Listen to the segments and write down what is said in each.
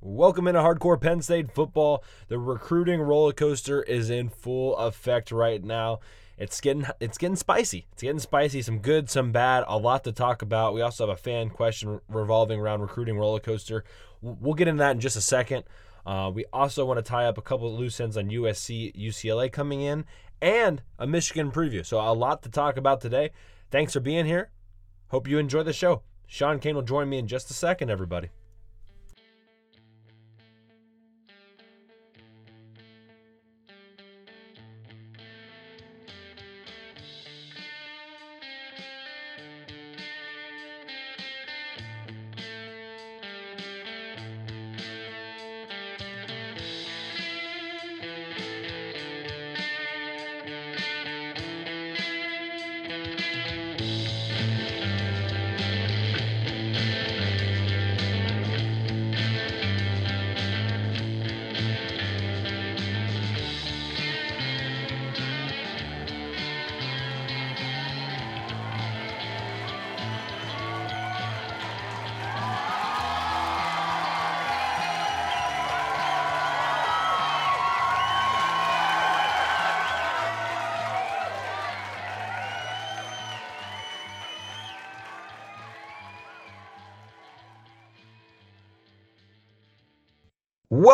Welcome into hardcore Penn State football. The recruiting roller coaster is in full effect right now. It's getting it's getting spicy. It's getting spicy. Some good, some bad. A lot to talk about. We also have a fan question revolving around recruiting roller coaster. We'll get into that in just a second. Uh, we also want to tie up a couple loose ends on USC, UCLA coming in, and a Michigan preview. So a lot to talk about today. Thanks for being here. Hope you enjoy the show. Sean Kane will join me in just a second, everybody.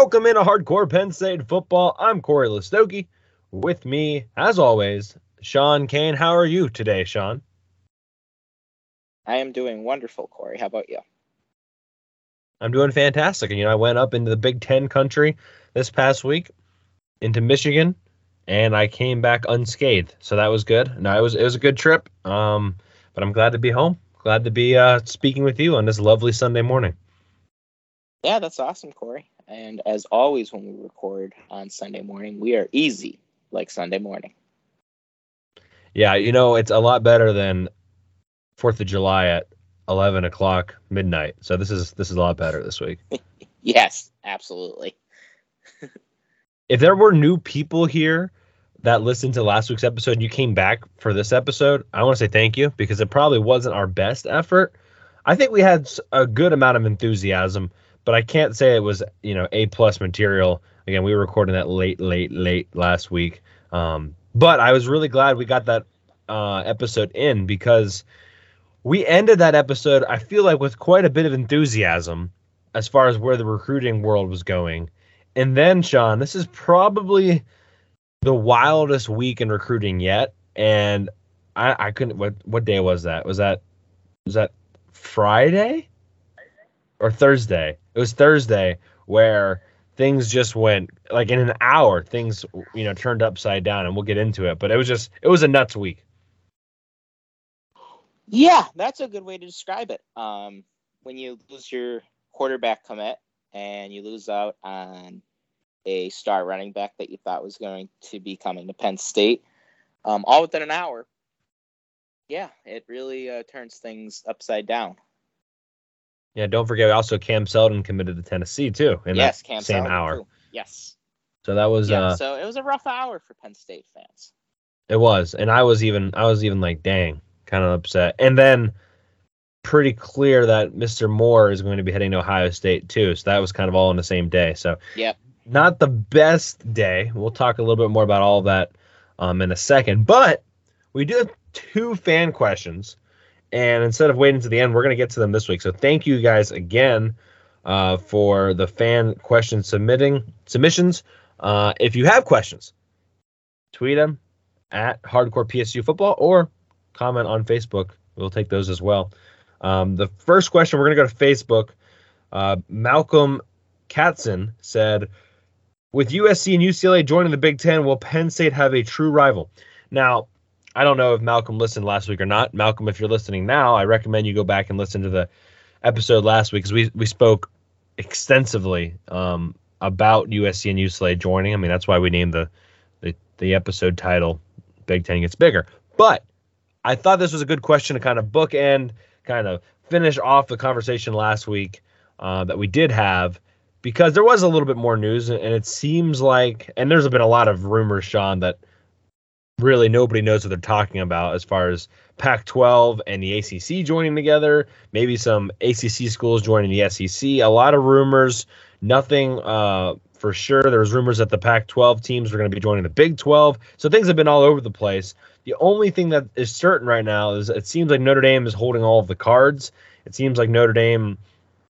Welcome in a Hardcore Penn State Football. I'm Corey Listoki. With me, as always, Sean Kane. How are you today, Sean? I am doing wonderful, Corey. How about you? I'm doing fantastic. And you know, I went up into the Big Ten country this past week, into Michigan, and I came back unscathed. So that was good. No, it was it was a good trip. Um, but I'm glad to be home. Glad to be uh, speaking with you on this lovely Sunday morning. Yeah, that's awesome, Corey. And as always, when we record on Sunday morning, we are easy like Sunday morning. Yeah, you know, it's a lot better than Fourth of July at eleven o'clock midnight. So this is this is a lot better this week. yes, absolutely. if there were new people here that listened to last week's episode and you came back for this episode, I want to say thank you because it probably wasn't our best effort. I think we had a good amount of enthusiasm but I can't say it was you know a plus material. Again, we were recording that late, late, late last week. Um, but I was really glad we got that uh, episode in because we ended that episode. I feel like with quite a bit of enthusiasm as far as where the recruiting world was going. And then, Sean, this is probably the wildest week in recruiting yet. And I, I couldn't. What what day was that? Was that was that Friday or Thursday? It was Thursday where things just went like in an hour things you know turned upside down and we'll get into it but it was just it was a nuts week. Yeah that's a good way to describe it. Um when you lose your quarterback commit and you lose out on a star running back that you thought was going to be coming to penn state um, all within an hour yeah it really uh, turns things upside down yeah, don't forget also Cam Seldon committed to Tennessee too in yes, that Cam same Seldon hour. Too. Yes. So that was yeah, uh so it was a rough hour for Penn State fans. It was, and I was even I was even like, dang, kind of upset. And then pretty clear that Mr. Moore is going to be heading to Ohio State too. So that was kind of all in the same day. So yep. Not the best day. We'll talk a little bit more about all that um, in a second. But we do have two fan questions and instead of waiting to the end, we're going to get to them this week. So thank you guys again uh, for the fan question submitting submissions. Uh, if you have questions, tweet them at Hardcore PSU Football or comment on Facebook. We'll take those as well. Um, the first question we're going to go to Facebook. Uh, Malcolm Katzen said, "With USC and UCLA joining the Big Ten, will Penn State have a true rival?" Now, I don't know if Malcolm listened last week or not. Malcolm, if you're listening now, I recommend you go back and listen to the episode last week because we we spoke extensively um, about USC and UCLA joining. I mean, that's why we named the the, the episode title "Big Ten Gets Bigger." But I thought this was a good question to kind of bookend, kind of finish off the conversation last week uh, that we did have because there was a little bit more news, and it seems like, and there's been a lot of rumors, Sean, that really nobody knows what they're talking about as far as Pac 12 and the ACC joining together, maybe some ACC schools joining the SEC. A lot of rumors, Nothing uh, for sure. There's rumors that the Pac-12 teams are going to be joining the Big 12, so things have been all over the place. The only thing that is certain right now is it seems like Notre Dame is holding all of the cards. It seems like Notre Dame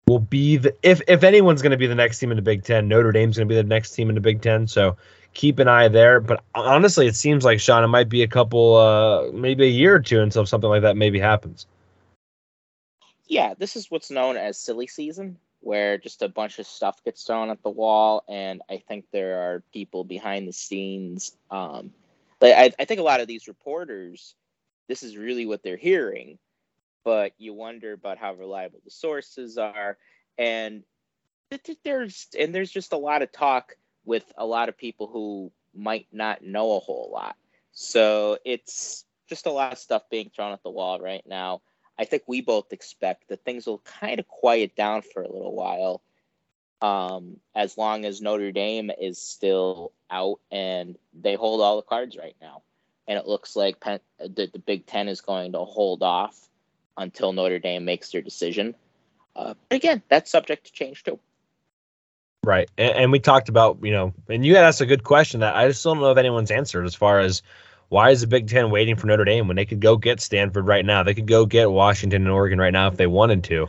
will be the if if anyone's going to be the next team in the Big Ten, Notre Dame's going to be the next team in the Big Ten. So keep an eye there. But honestly, it seems like Sean, it might be a couple, uh, maybe a year or two until something like that maybe happens. Yeah, this is what's known as silly season, where just a bunch of stuff gets thrown at the wall, and I think there are people behind the scenes. Um, I, I think a lot of these reporters, this is really what they're hearing but you wonder about how reliable the sources are and there's and there's just a lot of talk with a lot of people who might not know a whole lot so it's just a lot of stuff being thrown at the wall right now i think we both expect that things will kind of quiet down for a little while um, as long as notre dame is still out and they hold all the cards right now and it looks like Penn, the, the big ten is going to hold off until Notre Dame makes their decision. Uh, but again, that's subject to change too. Right, and, and, we talked about you know, and you had asked a good question that I just don't know if anyone's answered as far as why is the Big Ten waiting for Notre Dame when they could go get Stanford right now? They could go get Washington and Oregon right now if they wanted to.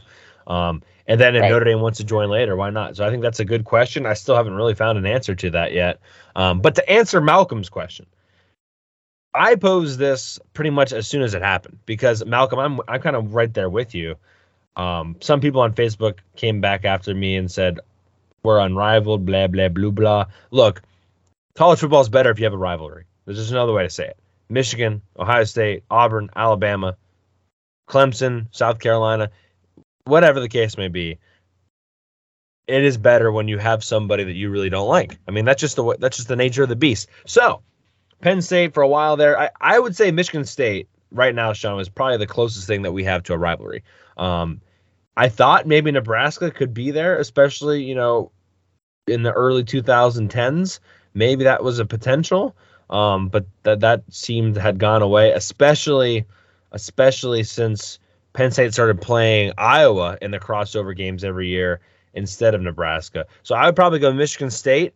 Um, and then if right. Notre Dame wants to join later, why not? So I think that's a good question. I still haven't really found an answer to that yet. Um, but to answer Malcolm's question, I posed this pretty much as soon as it happened because Malcolm, I'm I'm kind of right there with you. Um, some people on Facebook came back after me and said we're unrivaled, blah blah blah blah. Look, college football is better if you have a rivalry. There's just another way to say it. Michigan, Ohio State, Auburn, Alabama, Clemson, South Carolina, whatever the case may be. It is better when you have somebody that you really don't like. I mean, that's just the that's just the nature of the beast. So Penn State for a while there. I, I would say Michigan State right now, Sean, is probably the closest thing that we have to a rivalry. Um, I thought maybe Nebraska could be there, especially you know in the early 2010s. Maybe that was a potential, um, but that that seemed had gone away, especially especially since Penn State started playing Iowa in the crossover games every year instead of Nebraska. So I would probably go Michigan State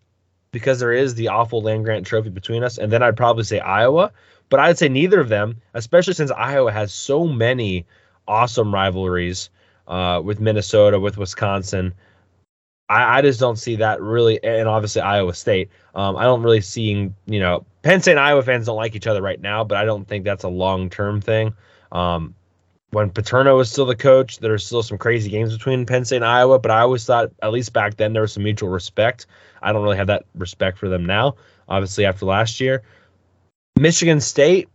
because there is the awful land grant trophy between us. And then I'd probably say Iowa, but I'd say neither of them, especially since Iowa has so many awesome rivalries uh, with Minnesota, with Wisconsin. I, I, just don't see that really, and obviously Iowa State. Um, I don't really seeing, you know, Penn State and Iowa fans don't like each other right now, but I don't think that's a long term thing. Um, when Paterno was still the coach, there are still some crazy games between Penn State and Iowa, but I always thought, at least back then, there was some mutual respect. I don't really have that respect for them now, obviously, after last year. Michigan State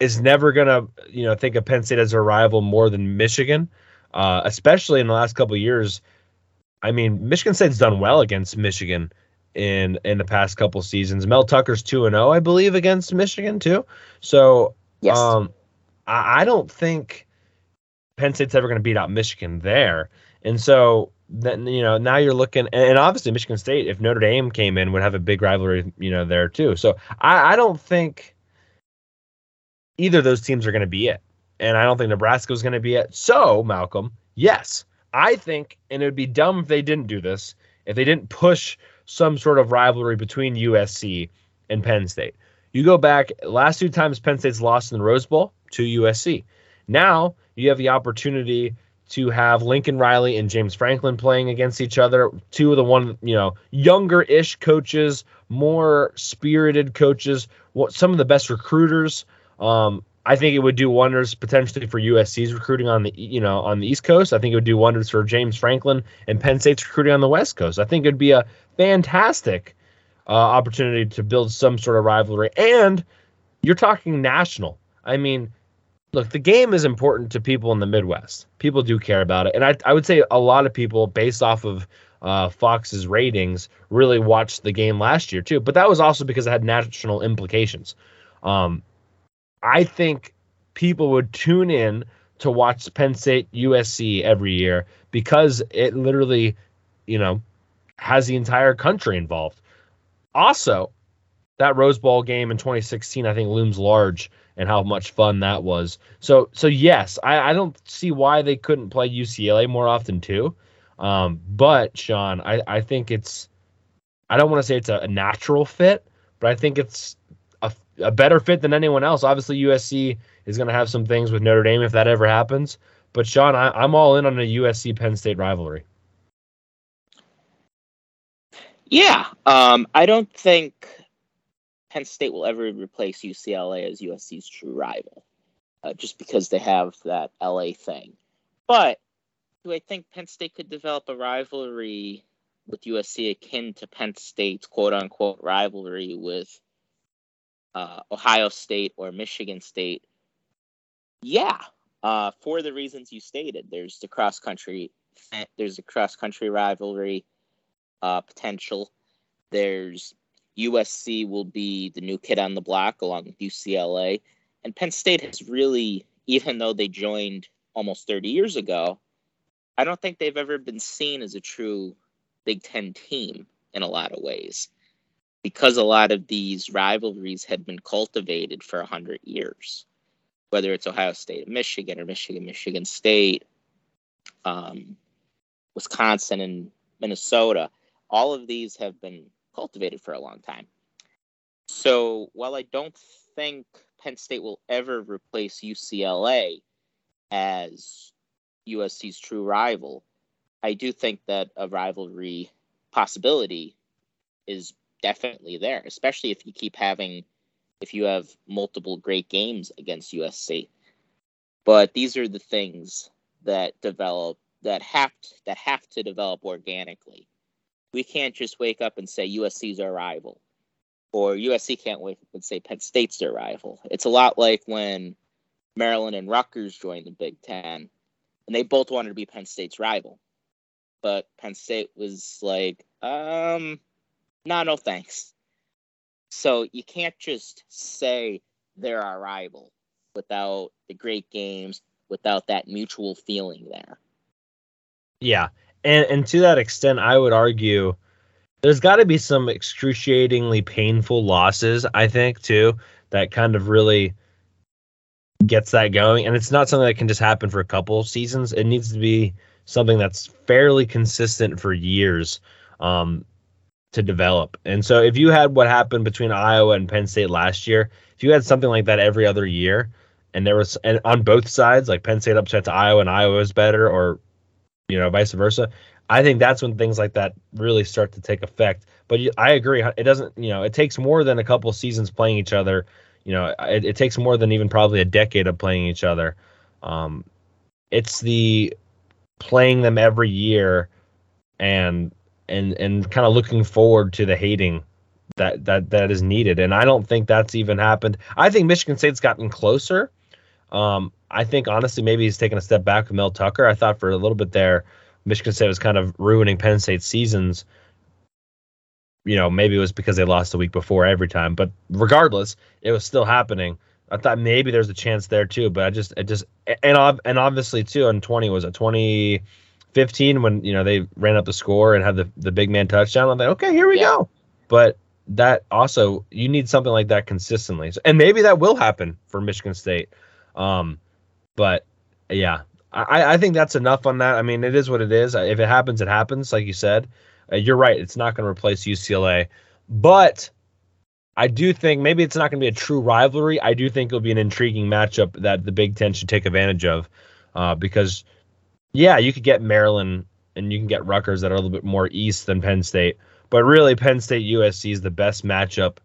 is never going to, you know, think of Penn State as a rival more than Michigan, uh, especially in the last couple years. I mean, Michigan State's done well against Michigan in in the past couple seasons. Mel Tucker's 2 and 0, I believe, against Michigan, too. So, yes. um, I, I don't think Penn State's ever going to beat out Michigan there. And so then you know now you're looking and obviously Michigan State if Notre Dame came in would have a big rivalry you know there too. So I, I don't think either of those teams are going to be it, and I don't think Nebraska is going to be it. So Malcolm, yes, I think, and it would be dumb if they didn't do this if they didn't push some sort of rivalry between USC and Penn State. You go back last two times Penn State's lost in the Rose Bowl to USC. Now you have the opportunity to have Lincoln Riley and James Franklin playing against each other. Two of the one, you know, younger-ish coaches, more spirited coaches, some of the best recruiters. Um, I think it would do wonders potentially for USC's recruiting on the you know on the East Coast. I think it would do wonders for James Franklin and Penn State's recruiting on the West Coast. I think it'd be a fantastic uh, opportunity to build some sort of rivalry. And you're talking national. I mean, look, the game is important to people in the Midwest. People do care about it, and I, I would say a lot of people, based off of uh, Fox's ratings, really watched the game last year too. But that was also because it had national implications. Um, I think people would tune in to watch Penn State USC every year because it literally, you know, has the entire country involved. Also, that Rose Bowl game in 2016, I think, looms large and how much fun that was. So, so yes, I, I don't see why they couldn't play UCLA more often too. Um, but Sean, I, I think it's I don't want to say it's a, a natural fit, but I think it's a, a better fit than anyone else. Obviously, USC is going to have some things with Notre Dame if that ever happens. But Sean, I, I'm all in on a USC Penn State rivalry. Yeah, um, I don't think Penn State will ever replace UCLA as USC's true rival, uh, just because they have that LA thing. But do I think Penn State could develop a rivalry with USC akin to Penn State's quote unquote rivalry with uh, Ohio State or Michigan State? Yeah, uh, for the reasons you stated. There's the cross country, there's a cross country rivalry uh, potential. There's USC will be the new kid on the block along with UCLA, and Penn State has really, even though they joined almost 30 years ago, I don't think they've ever been seen as a true Big Ten team in a lot of ways because a lot of these rivalries had been cultivated for 100 years, whether it's Ohio State and Michigan or Michigan, Michigan State, um, Wisconsin and Minnesota. All of these have been cultivated for a long time. So while I don't think Penn State will ever replace UCLA as USC's true rival, I do think that a rivalry possibility is definitely there, especially if you keep having, if you have multiple great games against USC. But these are the things that develop that have to, that have to develop organically. We can't just wake up and say USC's our rival, or USC can't wake up and say Penn State's their rival. It's a lot like when Maryland and Rutgers joined the Big Ten and they both wanted to be Penn State's rival. But Penn State was like, um, nah, no thanks. So you can't just say they're our rival without the great games, without that mutual feeling there. Yeah. And and to that extent, I would argue there's got to be some excruciatingly painful losses, I think, too, that kind of really gets that going. And it's not something that can just happen for a couple seasons. It needs to be something that's fairly consistent for years um, to develop. And so if you had what happened between Iowa and Penn State last year, if you had something like that every other year, and there was and on both sides, like Penn State upset to Iowa and Iowa is better, or you know vice versa. I think that's when things like that really start to take effect. But I agree, it doesn't. You know, it takes more than a couple seasons playing each other you know, it, it, takes more than even probably a decade of playing each other. Um, it's the playing them every year and and and kind of looking forward to the hating that that that is needed. And I don't think that's even happened. I think Michigan State's gotten closer. Um, I think honestly, maybe he's taken a step back with Mel Tucker. I thought for a little bit there, Michigan State was kind of ruining Penn State's seasons. You know, maybe it was because they lost the week before every time, but regardless, it was still happening. I thought maybe there's a chance there too, but I just, I just, and and obviously too, and 20 was a 20 15 when you know they ran up the score and had the the big man touchdown. I'm like, okay, here we yeah. go. But that also you need something like that consistently, so, and maybe that will happen for Michigan State. Um, but yeah, I, I think that's enough on that. I mean, it is what it is. If it happens, it happens. Like you said, uh, you're right. It's not going to replace UCLA, but I do think maybe it's not going to be a true rivalry. I do think it'll be an intriguing matchup that the Big Ten should take advantage of, uh, because yeah, you could get Maryland and you can get Rutgers that are a little bit more east than Penn State, but really Penn State USC is the best matchup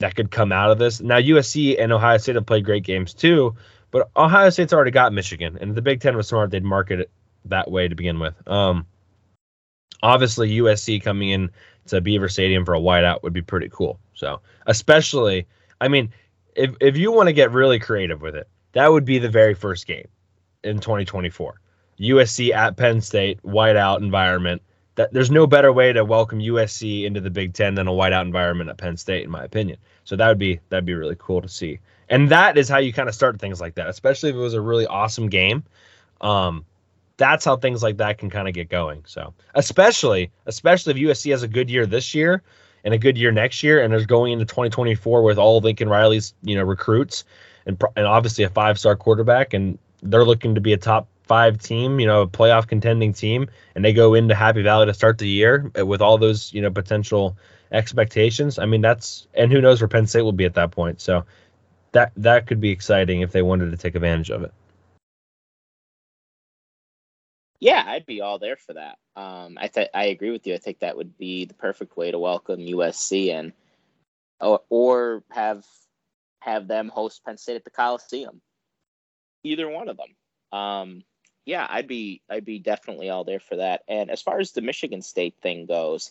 that could come out of this. Now USC and Ohio State have played great games too, but Ohio State's already got Michigan, and the Big Ten was smart; they'd market it that way to begin with. Um, obviously USC coming in to Beaver Stadium for a whiteout would be pretty cool. So, especially, I mean, if if you want to get really creative with it, that would be the very first game in 2024. USC at Penn State, whiteout environment. That there's no better way to welcome USC into the Big Ten than a whiteout environment at Penn State, in my opinion. So that would be that'd be really cool to see. And that is how you kind of start things like that, especially if it was a really awesome game. Um, that's how things like that can kind of get going. So especially especially if USC has a good year this year and a good year next year, and is going into 2024 with all Lincoln Riley's you know recruits and and obviously a five star quarterback, and they're looking to be a top five team, you know, a playoff contending team, and they go into Happy Valley to start the year with all those, you know, potential expectations. I mean, that's and who knows where Penn State will be at that point. So that that could be exciting if they wanted to take advantage of it. Yeah, I'd be all there for that. Um, I th- I agree with you. I think that would be the perfect way to welcome USC and or, or have have them host Penn State at the Coliseum. Either one of them. Um, yeah, I'd be I'd be definitely all there for that. And as far as the Michigan State thing goes,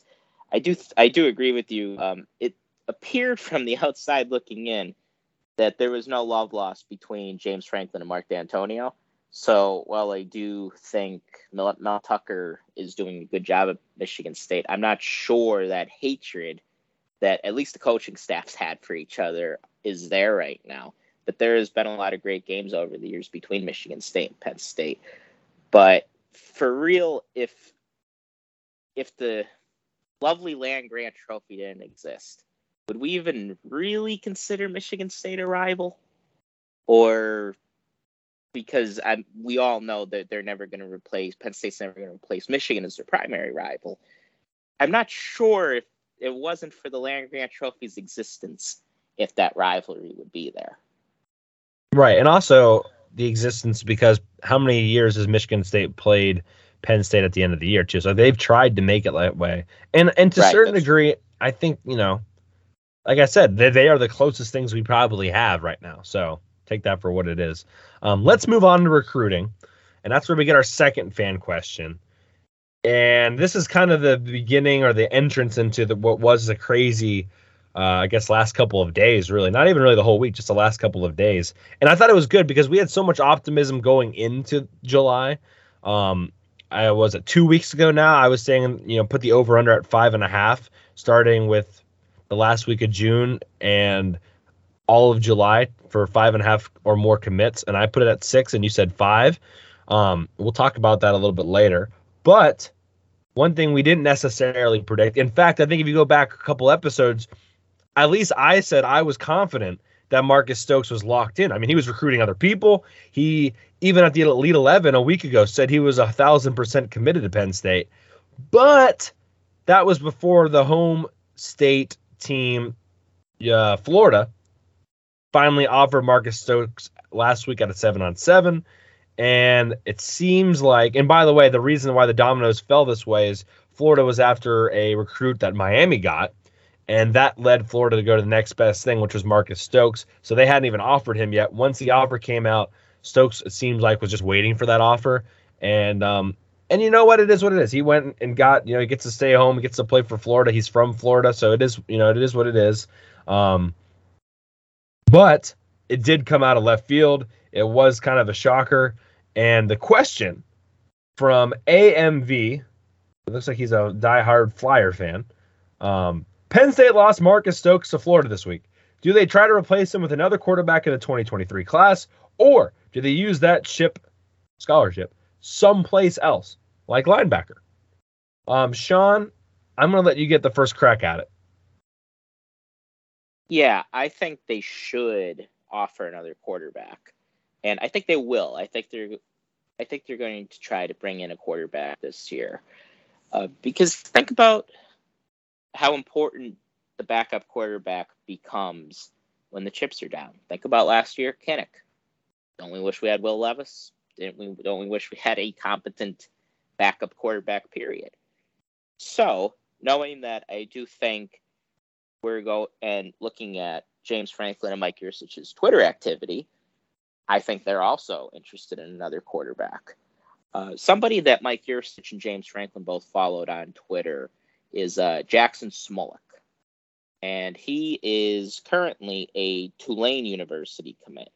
I do I do agree with you. Um, it appeared from the outside looking in that there was no love lost between James Franklin and Mark Dantonio. So while I do think Mel, Mel Tucker is doing a good job at Michigan State, I'm not sure that hatred that at least the coaching staffs had for each other is there right now. But there has been a lot of great games over the years between Michigan State and Penn State. But for real, if if the lovely land grant trophy didn't exist, would we even really consider Michigan State a rival? Or because I'm, we all know that they're never going to replace Penn State's never going to replace Michigan as their primary rival. I'm not sure if it wasn't for the Land Grant Trophy's existence, if that rivalry would be there. Right, and also the existence because how many years has Michigan State played Penn State at the end of the year too? So they've tried to make it that way, and and to a right, certain degree, I think you know, like I said, they they are the closest things we probably have right now. So take that for what it is. Um, let's move on to recruiting, and that's where we get our second fan question. And this is kind of the beginning or the entrance into the, what was a crazy, uh, I guess, last couple of days, really. Not even really the whole week, just the last couple of days. And I thought it was good because we had so much optimism going into July. Um, I was two weeks ago now. I was saying, you know, put the over under at five and a half, starting with the last week of June and all of July for five and a half or more commits. And I put it at six, and you said five. Um, we'll talk about that a little bit later. But one thing we didn't necessarily predict. In fact, I think if you go back a couple episodes, at least I said I was confident that Marcus Stokes was locked in. I mean, he was recruiting other people. He even at the Elite Eleven a week ago said he was a thousand percent committed to Penn State, but that was before the home state team, uh, Florida, finally offered Marcus Stokes last week at a seven on seven. And it seems like, and by the way, the reason why the dominoes fell this way is Florida was after a recruit that Miami got, and that led Florida to go to the next best thing, which was Marcus Stokes. So they hadn't even offered him yet. Once the offer came out, Stokes it seems like was just waiting for that offer, and um, and you know what? It is what it is. He went and got, you know, he gets to stay home, he gets to play for Florida. He's from Florida, so it is, you know, it is what it is. Um, but it did come out of left field. It was kind of a shocker. And the question from AMV, it looks like he's a diehard Flyer fan. Um, Penn State lost Marcus Stokes to Florida this week. Do they try to replace him with another quarterback in the 2023 class, or do they use that ship scholarship someplace else, like linebacker? Um, Sean, I'm going to let you get the first crack at it. Yeah, I think they should offer another quarterback and I think they will. I think they're I think they're going to try to bring in a quarterback this year uh, because think about how important the backup quarterback becomes when the chips are down. Think about last year, Kinnick. Don't we wish we had Will Levis? Didn't we? Don't we wish we had a competent backup quarterback? Period. So knowing that, I do think we're go and looking at James Franklin and Mike Yurcich's Twitter activity I think they're also interested in another quarterback. Uh, somebody that Mike Yurcich and James Franklin both followed on Twitter is uh, Jackson Smolik. And he is currently a Tulane University commit.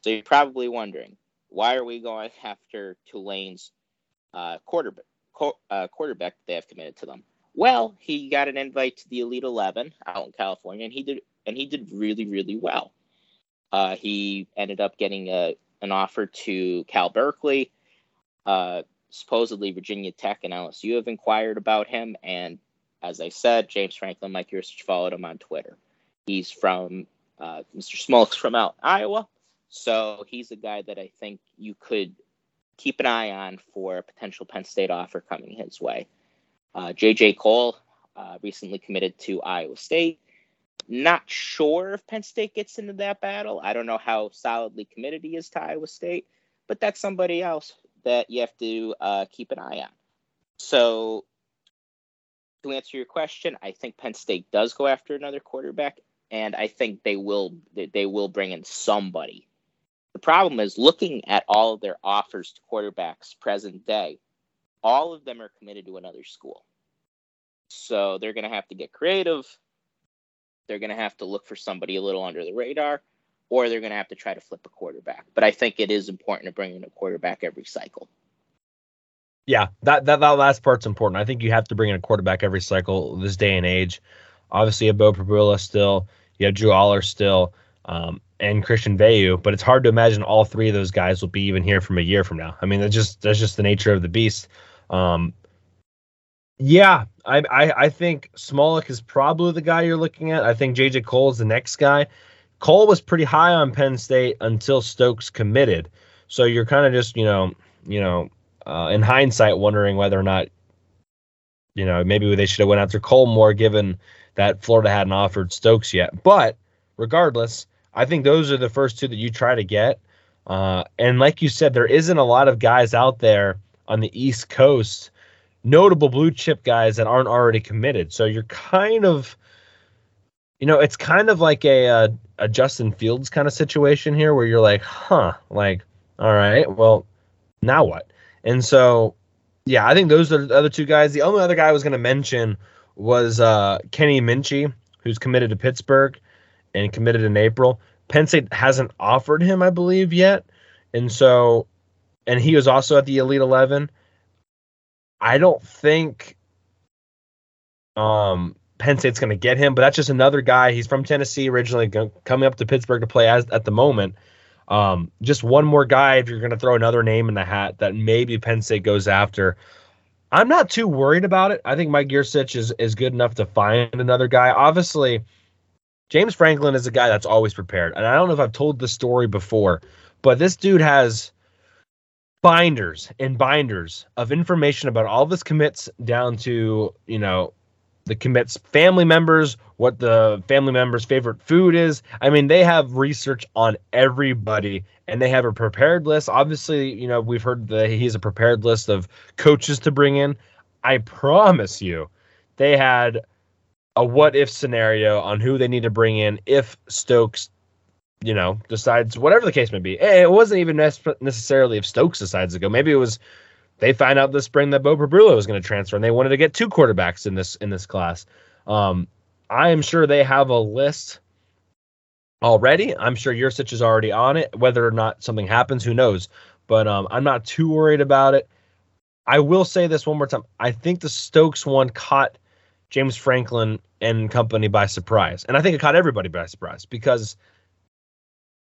So you're probably wondering, why are we going after Tulane's uh, quarterback, uh, quarterback they have committed to them? Well, he got an invite to the Elite Eleven out in California, and he did, and he did really, really well. Uh, he ended up getting a, an offer to Cal Berkeley. Uh, supposedly, Virginia Tech and LSU have inquired about him. And as I said, James Franklin, Mike Yurcich followed him on Twitter. He's from, uh, Mr. Smolik's from out Iowa. So he's a guy that I think you could keep an eye on for a potential Penn State offer coming his way. Uh, JJ Kohl uh, recently committed to Iowa State. Not sure if Penn State gets into that battle. I don't know how solidly committed he is to Iowa State, but that's somebody else that you have to uh, keep an eye on. So, to answer your question, I think Penn State does go after another quarterback, and I think they will they will bring in somebody. The problem is looking at all of their offers to quarterbacks present day, all of them are committed to another school. So they're going to have to get creative. They're going to have to look for somebody a little under the radar, or they're going to have to try to flip a quarterback. But I think it is important to bring in a quarterback every cycle. Yeah, that, that that last part's important. I think you have to bring in a quarterback every cycle this day and age. Obviously, you have Beau Pribula still, you have Drew Allar still, um, and Christian Veilleux, but it's hard to imagine all three of those guys will be even here from a year from now. I mean, that's just that's just the nature of the beast. Um, yeah, I, I, I think Smolik is probably the guy you're looking at. I think JJ Kohl is the next guy. Kohl was pretty high on Penn State until Stokes committed. So you're kind of just, you know, you know, uh, in hindsight, wondering whether or not, you know, maybe they should have went after Kohl more, given that Florida hadn't offered Stokes yet. But regardless, I think those are the first two that you try to get. Uh, and like you said, there isn't a lot of guys out there on the East Coast notable blue chip guys that aren't already committed. So you're kind of, you know, it's kind of like a, a, a Justin Fields kind of situation here where you're like, huh, like, all right, well, now what? And so, yeah, I think those are the other two guys. The only other guy I was going to mention was uh, Kenny Minchey, who's committed to Pittsburgh and committed in April. Penn State hasn't offered him, I believe, yet. And so, and he was also at the Elite 11. I don't think um, Penn State's going to get him, but that's just another guy. He's from Tennessee originally, coming up to Pittsburgh to play as at the moment. Um, just one more guy if you're going to throw another name in the hat that maybe Penn State goes after. I'm not too worried about it. I think Mike Yurcich is is good enough to find another guy. Obviously, James Franklin is a guy that's always prepared, and I don't know if I've told the story before, but this dude has binders and binders of information about all of his commits down to, you know, the commits family members, what the family members' favorite food is. I mean, they have research on everybody and they have a prepared list. Obviously, you know, we've heard that he's a prepared list of coaches to bring in. I promise you, they had a what if scenario on who they need to bring in if Stokes you know, decides whatever the case may be. It wasn't even necessarily if Stokes decides to go. Maybe it was they find out this spring that Beau Pribula was going to transfer, and they wanted to get two quarterbacks in this in this class. Um, I am sure they have a list already. I'm sure Yurcich is already on it. Whether or not something happens, who knows? But um, I'm not too worried about it. I will say this one more time. I think the Stokes one caught James Franklin and company by surprise, and I think it caught everybody by surprise because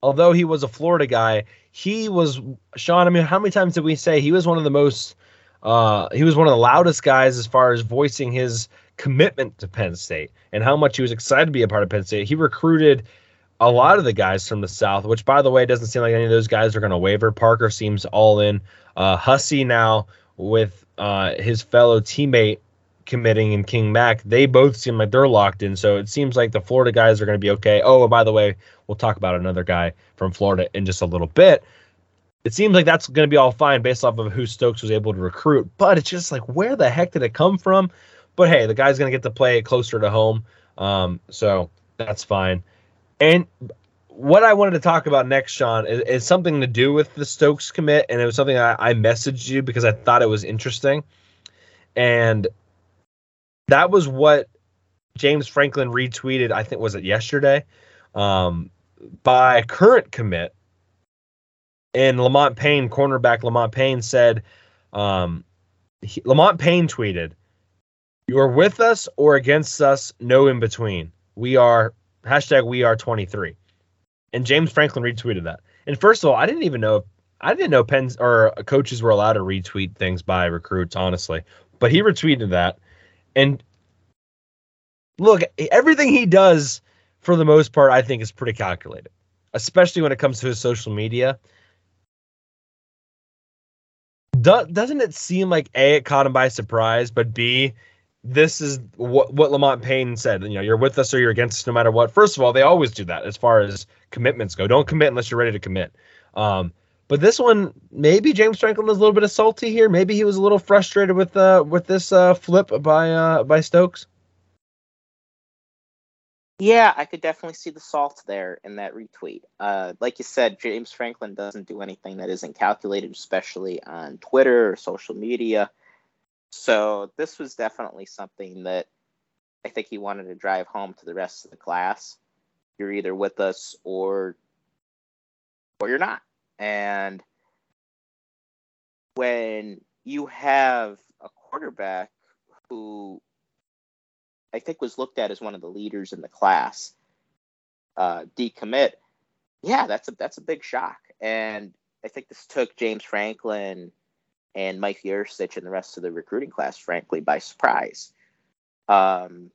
although he was a Florida guy, he was Sean. I mean, how many times did we say he was one of the most? Uh, he was one of the loudest guys as far as voicing his commitment to Penn State and how much he was excited to be a part of Penn State. He recruited a lot of the guys from the South, which, by the way, doesn't seem like any of those guys are going to waver. Parker seems all in. Uh, Hussey now with uh, his fellow teammate committing and King Mack, they both seem like they're locked in. So it seems like the Florida guys are going to be okay. Oh, by the way, we'll talk about another guy from Florida in just a little bit. It seems like that's going to be all fine based off of who Stokes was able to recruit, but it's just like where the heck did it come from? But hey, the guy's going to get to play closer to home, um, so that's fine. And what I wanted to talk about next, Sean, is, is something to do with the Stokes commit, and it was something I, I messaged you because I thought it was interesting. And that was what James Franklin retweeted. I think was it yesterday, um, by current commit. And Lamont Payne, cornerback Lamont Payne said, um, he, Lamont Payne tweeted, "You are with us or against us, no in between. We are hashtag We are 23." And James Franklin retweeted that. And first of all, I didn't even know I didn't know pens or coaches were allowed to retweet things by recruits, honestly. But he retweeted that. And look, everything he does for the most part, I think is pretty calculated, especially when it comes to his social media. do, doesn't it seem like a it caught him by surprise, but b this is what what Lamont Payne said. You know, you're with us or you're against us no matter what. First of all, they always do that as far as commitments go. Don't commit unless you're ready to commit. Um, but this one, maybe James Franklin was a little bit of salty here. Maybe he was a little frustrated with uh with this uh flip by uh by Stokes. Yeah, I could definitely see the salt there in that retweet. Uh, like you said, James Franklin doesn't do anything that isn't calculated, especially on Twitter or social media. So this was definitely something that I think he wanted to drive home to the rest of the class. You're either with us or or you're not. And when you have a quarterback who I think was looked at as one of the leaders in the class, uh, decommit, yeah, that's a that's a big shock. And I think this took James Franklin and Mike Yurcich and the rest of the recruiting class, frankly, by surprise. Um,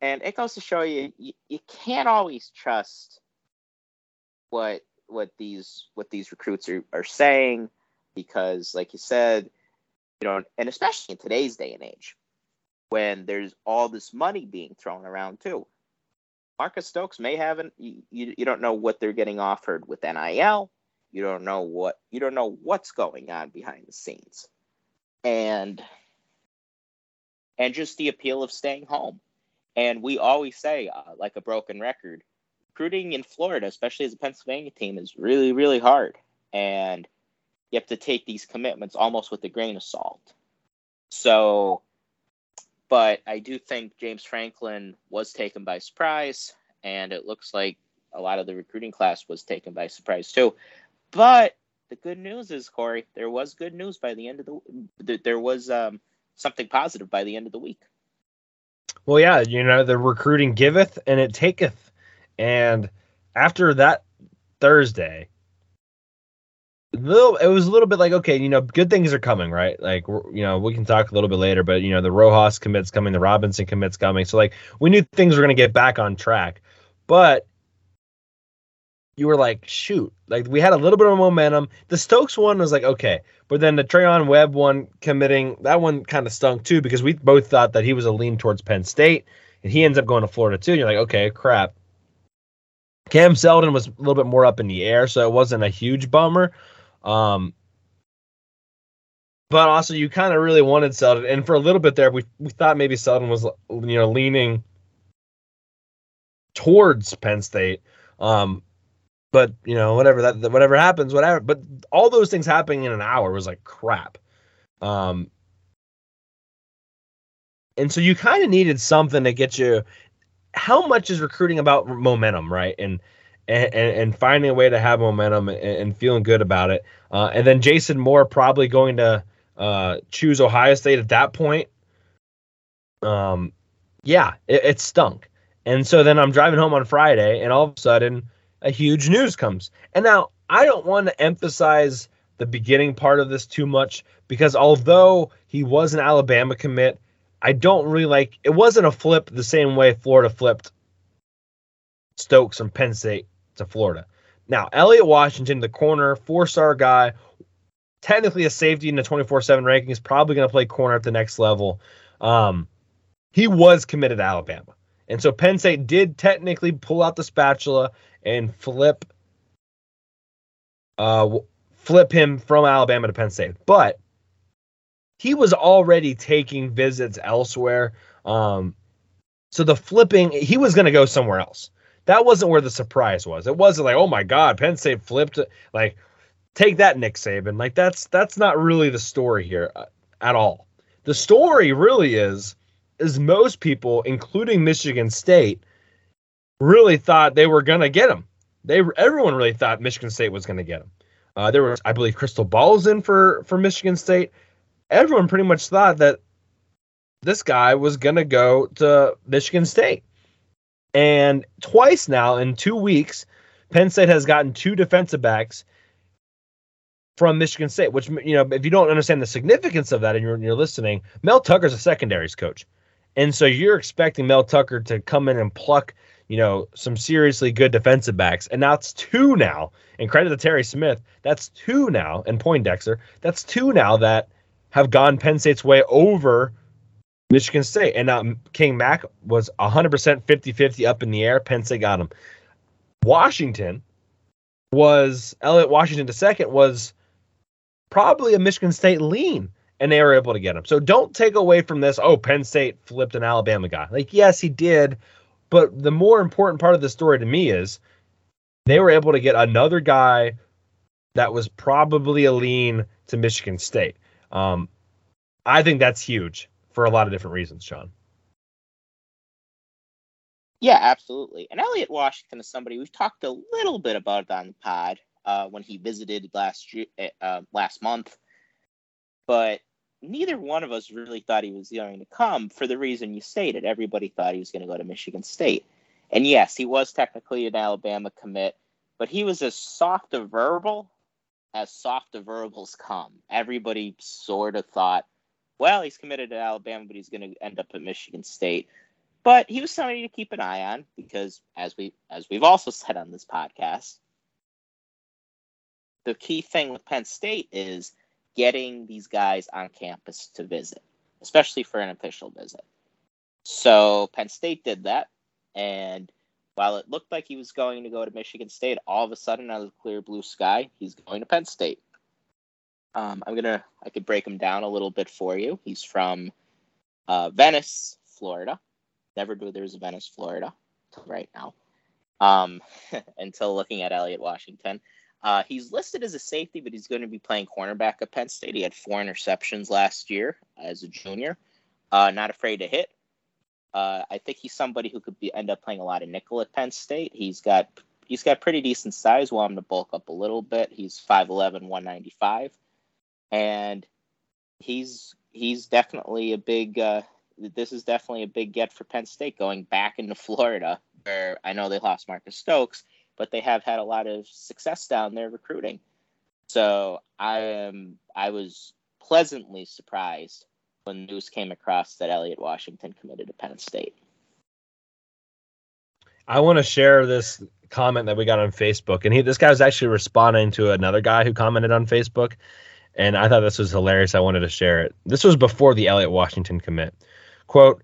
and it goes to show you, you, you can't always trust what what these what these recruits are, are saying because, like you said, you know, and especially in today's day and age, when there's all this money being thrown around too. Marcus Stokes may have an you, you don't know what they're getting offered with NIL. You don't know what you don't know what's going on behind the scenes. And and just the appeal of staying home. And we always say, uh, like a broken record, recruiting in Florida, especially as a Pennsylvania team, is really, really hard. And you have to take these commitments almost with a grain of salt. So, but I do think James Franklin was taken by surprise, and it looks like a lot of the recruiting class was taken by surprise too. But the good news is, Corey, there was good news by the end of the. There was um, something positive by the end of the week. Well, yeah, you know the recruiting giveth and it taketh, and after that Thursday, little it was a little bit like okay, you know, good things are coming, right? Like you know, we can talk a little bit later, but you know, the Rojas commits coming, the Robinson commits coming, so like we knew things were going to get back on track, but you were like, shoot, like we had a little bit of momentum. The Stokes one was like, okay, but then the Treyaun Webb one committing, that one kind of stunk too because we both thought that he was a lean towards Penn State, and he ends up going to Florida too. And you're like, okay, crap. Cam Seldon was a little bit more up in the air, so it wasn't a huge bummer. Um, but also, you kind of really wanted Seldon, and for a little bit there, we we thought maybe Seldon was you know leaning towards Penn State. Um, but you know, whatever that whatever happens, whatever. But all those things happening in an hour was like crap. Um, and so you kind of needed something to get you. How much is recruiting about momentum, right? And and, and finding a way to have momentum and, and feeling good about it. Uh, and then Jason Moore probably going to uh, choose Ohio State at that point. Um, yeah, it, it stunk. And so then I'm driving home on Friday, and all of a sudden a huge news comes. And now I don't want to emphasize the beginning part of this too much because although he was an Alabama commit, I don't really like it wasn't a flip the same way Florida flipped Stokes from Penn State to Florida. Now, Elliot Washington, the corner, four star guy, technically a safety in the 24 7 ranking is probably going to play corner at the next level. Um, he was committed to Alabama. And so Penn State did technically pull out the spatula and flip uh flip him from Alabama to Penn State. But he was already taking visits elsewhere. Um so the flipping he was going to go somewhere else. That wasn't where the surprise was. It wasn't like, "Oh my god, Penn State flipped like take that Nick Saban." Like that's that's not really the story here uh, at all. The story really is is most people including Michigan State really thought they were going to get him. They everyone really thought Michigan State was going to get him. Uh, there was, I believe, crystal balls in for for Michigan State. Everyone pretty much thought that this guy was going to go to Michigan State. And twice now in two weeks, Penn State has gotten two defensive backs from Michigan State. Which you know, if you don't understand the significance of that and you're, you're listening, Mel Tucker's a secondaries coach, and so you're expecting Mel Tucker to come in and pluck you know, some seriously good defensive backs. And now it's two now. And credit to Terry Smith, that's two now, and Poindexter, that's two now that have gone Penn State's way over Michigan State. And now King Mack was 100% 50 50 up in the air. Penn State got him. Washington was, Elliot Washington II was probably a Michigan State lean and they were able to get him. So don't take away from this. Oh, Penn State flipped an Alabama guy. Like, yes, he did, but the more important part of the story to me is they were able to get another guy that was probably a lean to Michigan State. Um, I think that's huge for a lot of different reasons, Sean. Yeah, absolutely. And Elliot Washington is somebody we've talked a little bit about on the pod uh, when he visited last year, uh, last month, but neither one of us really thought he was going to come for the reason you stated. Everybody thought he was going to go to Michigan State. And yes, he was technically an Alabama commit, but he was as soft a verbal as soft a verbals come. Everybody sort of thought, well, he's committed to Alabama, but he's going to end up at Michigan State. But he was somebody to keep an eye on because, as we as we've also said on this podcast, the key thing with Penn State is getting these guys on campus to visit, especially for an official visit. So Penn State did that, and while it looked like he was going to go to Michigan State, all of a sudden, out of the clear blue sky, he's going to Penn State. Um, I'm gonna, I could break him down a little bit for you. He's from uh, Venice, Florida. Never knew there was a Venice, Florida, right now. Um, until looking at Elliot Washington. Uh, he's listed as a safety, but he's going to be playing cornerback at Penn State. He had four interceptions last year as a junior. Uh, not afraid to hit. Uh, I think he's somebody who could be end up playing a lot of nickel at Penn State. He's got he's got pretty decent size. Want him to bulk up a little bit. He's 5'11", 195, and he's he's definitely a big. Uh, this is definitely a big get for Penn State going back into Florida, where I know they lost Marcus Stokes but they have had a lot of success down there recruiting. So I am I was pleasantly surprised when news came across that Elliot Washington committed to Penn State. I want to share this comment that we got on Facebook, and he this guy was actually responding to another guy who commented on Facebook, and I thought this was hilarious. I wanted to share it. This was before the Elliot Washington commit. Quote: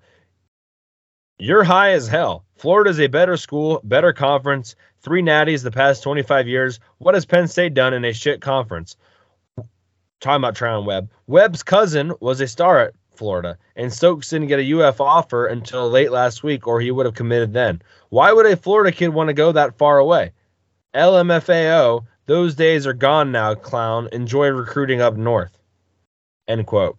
"You're high as hell. Florida's a better school, better conference, three natties the past 25 years. What has Penn State done in a shit conference? Talking about Tryon Webb. Webb's cousin was a star at Florida, and Stokes didn't get a UF offer until late last week, or he would have committed then. Why would a Florida kid want to go that far away? LMFAO, those days are gone now, clown. Enjoy recruiting up north. End quote.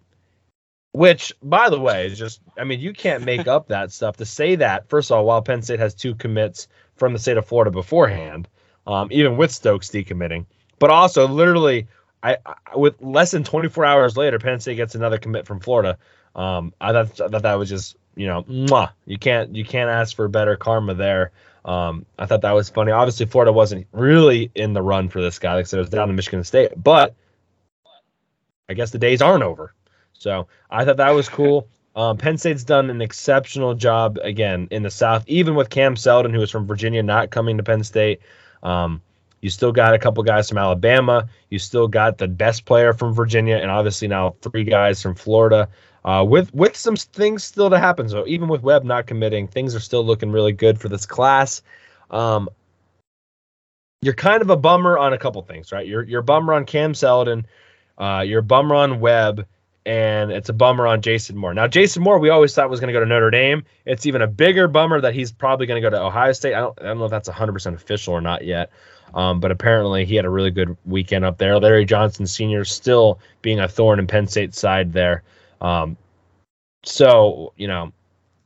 Which, by the way, is just, I mean, you can't make up that stuff to say that, first of all, while Penn State has two commits from the state of Florida beforehand, um, even with Stokes decommitting. But also, literally, I, I, with less than 24 hours later, Penn State gets another commit from Florida. Um, I thought, I thought that was just, you know, mwah, you can't you can't ask for better karma there. Um, I thought that was funny. Obviously, Florida wasn't really in the run for this guy. Like I said, it was down to Michigan State, but I guess the days aren't over. So I thought that was cool. Um, Penn State's done an exceptional job again in the South, even with Cam Seldon, who is from Virginia, not coming to Penn State. Um, you still got a couple guys from Alabama. You still got the best player from Virginia, and obviously now three guys from Florida. Uh, with with some things still to happen. So even with Webb not committing, things are still looking really good for this class. Um, you're kind of a bummer on a couple things, right? You're you're a bummer on Cam Seldon. Uh, you're a bummer on Webb and it's a bummer on Jason Moore. Now, Jason Moore, we always thought was going to go to Notre Dame. It's even a bigger bummer that he's probably going to go to Ohio State. I don't, I don't know if that's 100% official or not yet, um, but apparently he had a really good weekend up there. Larry Johnson Sr. still being a thorn in Penn State's side there. Um, so, you know,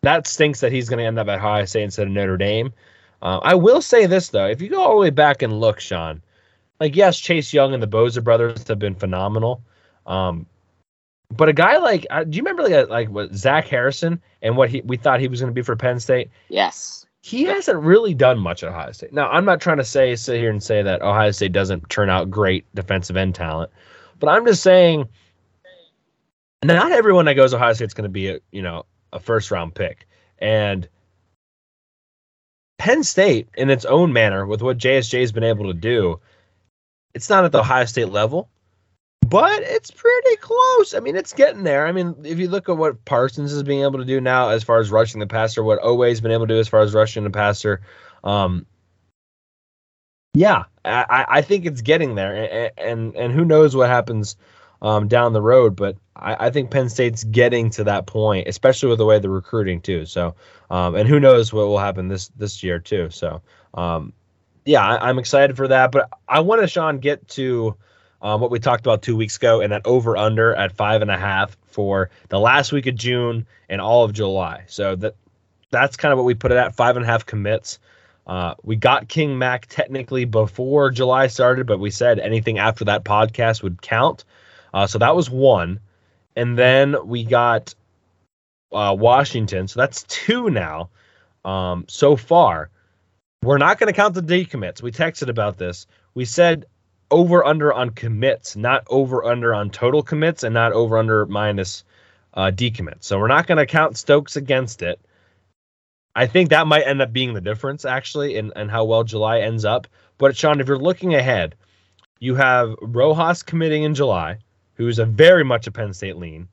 that stinks that he's going to end up at Ohio State instead of Notre Dame. Uh, I will say this, though. If you go all the way back and look, Sean, like, yes, Chase Young and the Bosa brothers have been phenomenal. Um, but a guy like, uh, do you remember like like what Zach Harrison and what he we thought he was going to be for Penn State? Yes. He hasn't really done much at Ohio State. Now, I'm not trying to say sit here and say that Ohio State doesn't turn out great defensive end talent, but I'm just saying not everyone that goes to Ohio State's going to be a you know a first round pick, and Penn State, in its own manner, with what JSJ has been able to do, it's not at the Ohio State level, but it's pretty close. I mean, it's getting there. I mean, if you look at what Parsons is being able to do now as far as rushing the passer, what Oweh's been able to do as far as rushing the passer, um, yeah, I, I think it's getting there, and, and and who knows what happens um, down the road, but I, I, think Penn State's getting to that point, especially with the way they're recruiting too. So, um, and who knows what will happen this this year too. So, um, yeah, I, I, am excited for that. But I want to, Sean, get to um, what we talked about two weeks ago, and that over under at five and a half for the last week of June and all of July. So that that's kind of what we put it at five and a half commits. Uh, we got King Mack technically before July started, but we said anything after that podcast would count. Uh, so that was one. And then we got uh, Washington. So that's two now um, so far. We're not going to count the decommits. We texted about this. We said over under on commits, not over under on total commits, and not over under minus uh, decommits. So we're not going to count Stokes against it. I think that might end up being the difference actually in, in how well July ends up. But Sean, if you're looking ahead, you have Rojas committing in July, who's a very much a Penn State lean.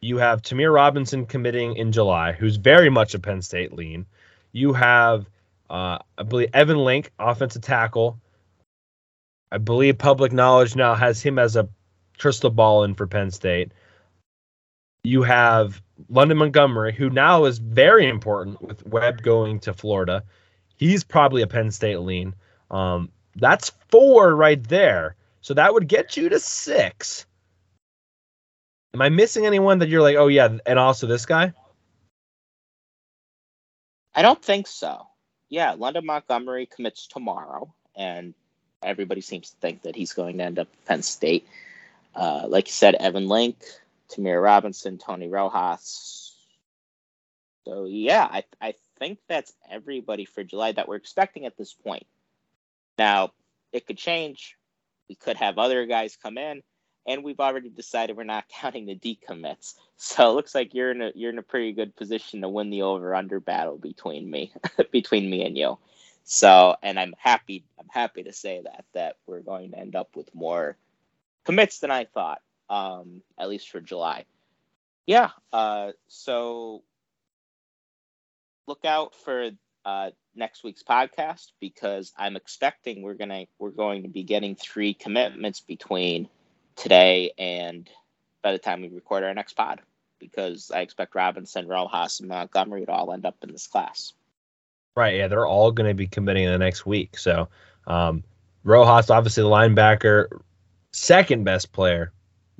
You have Ta'Mere Robinson committing in July, who's very much a Penn State lean. You have, uh, I believe, Evan Link, offensive tackle. I believe public knowledge now has him as a crystal ball in for Penn State. You have London Montgomery, who now is very important with Webb going to Florida. He's probably a Penn State lean. Um, that's four right there. So that would get you to six. Am I missing anyone that you're like, oh yeah, and also this guy? I don't think so. Yeah, London Montgomery commits tomorrow, and everybody seems to think that he's going to end up Penn State. Uh, like you said, Evan Link, Ta'Mere Robinson, Tony Rojas. So yeah, I I think that's everybody for July that we're expecting at this point. Now it could change. We could have other guys come in, and we've already decided we're not counting the decommits. So it looks like you're in a you're in a pretty good position to win the over under battle between me between me and you. So and I'm happy I'm happy to say that that we're going to end up with more commits than I thought um, at least for July. Yeah, uh, so look out for uh, next week's podcast because I'm expecting we're gonna we're going to be getting three commitments between today and by the time we record our next pod because I expect Robinson, Rojas, and Montgomery to all end up in this class. Right. Yeah, they're all going to be committing in the next week. So um, Rojas, obviously the linebacker, second best player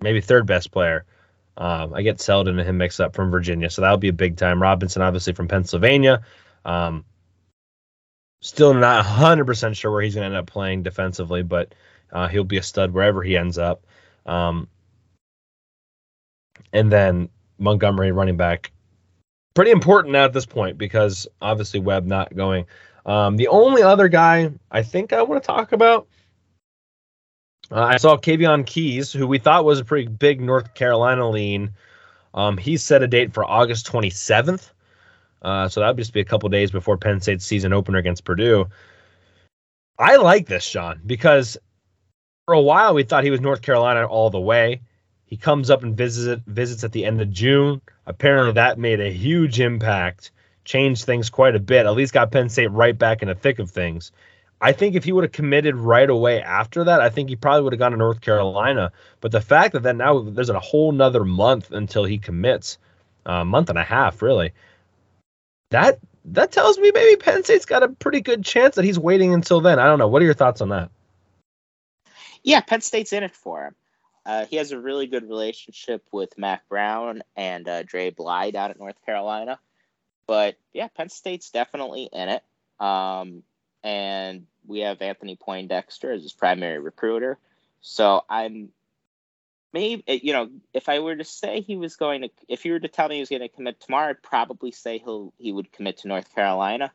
maybe third best player. Um, I get Seldon and him mixed up from Virginia, so that'll be a big time. Robinson, obviously from Pennsylvania. Um, still not 100% sure where he's going to end up playing defensively, but uh, he'll be a stud wherever he ends up. Um, and then Montgomery, running back, pretty important now at this point because obviously Webb not going. Um, the only other guy I think I want to talk about uh, I saw Kaveion Keys, who we thought was a pretty big North Carolina lean. Um, he set a date for August 27th. Uh, so that would just be a couple days before Penn State's season opener against Purdue. I like this, Sean, because for a while we thought he was North Carolina all the way. He comes up and visits visits at the end of June. Apparently, that made a huge impact, changed things quite a bit. At least got Penn State right back in the thick of things. I think if he would have committed right away after that, I think he probably would have gone to North Carolina. But the fact that, that now there's a whole nother month until he commits, a uh, month and a half really, that that tells me maybe Penn State's got a pretty good chance that he's waiting until then. I don't know. What are your thoughts on that? Yeah, Penn State's in it for him. Uh, he has a really good relationship with Mack Brown and uh, Dre Bly down at North Carolina. But yeah, Penn State's definitely in it. Um, and we have Anthony Poindexter as his primary recruiter. So I'm maybe you know if I were to say he was going to, if you were to tell me he was going to commit tomorrow, I'd probably say he'll he would commit to North Carolina.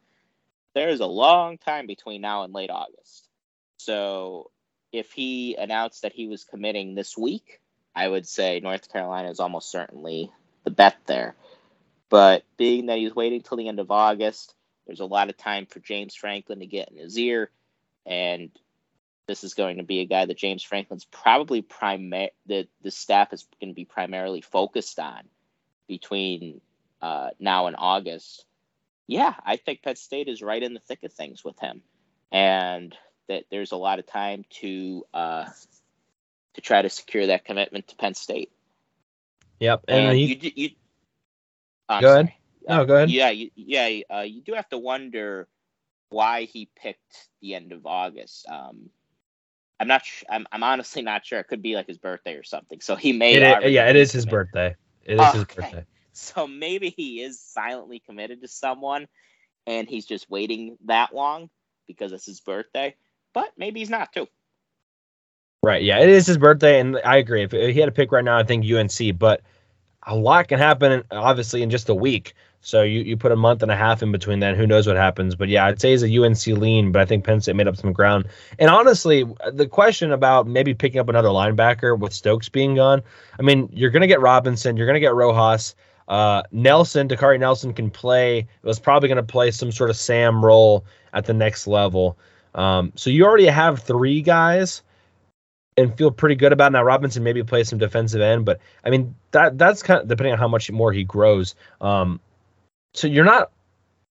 There's a long time between now and late August. So if he announced that he was committing this week, I would say North Carolina is almost certainly the bet there. But being that he's waiting till the end of August, There's a lot of time for James Franklin to get in his ear, and this is going to be a guy that James Franklin's probably primary the the staff is going to be primarily focused on between uh, now and August. Yeah, I think Penn State is right in the thick of things with him, and that there's a lot of time to uh, to try to secure that commitment to Penn State. Yep, And, and, he, you, you, I'm Go ahead. no, go ahead. Yeah, you, yeah, uh, you do have to wonder why he picked the end of August. Um, I'm not. Sh- I'm, I'm honestly not sure. It could be like his birthday or something. So he may. It yeah, it is his birthday. It is his birthday. So maybe he is silently committed to someone, and he's just waiting that long because it's his birthday. But maybe he's not too. Right. Yeah, it is his birthday, and I agree. If he had a pick right now, I think UNC. But a lot can happen, obviously, in just a week. So you, you put a month and a half in between then. Who knows what happens? But yeah, I'd say he's a UNC lean, but I think Penn State made up some ground. And honestly, the question about maybe picking up another linebacker with Stokes being gone, I mean, you're going to get Robinson, you're going to get Rojas. Uh, Nelson, Dakari Nelson can play, was probably going to play some sort of Sam role at the next level. Um, so you already have three guys and feel pretty good about it. now. Robinson maybe play some defensive end, but I mean that that's kind of depending on how much more he grows. Um, so you're not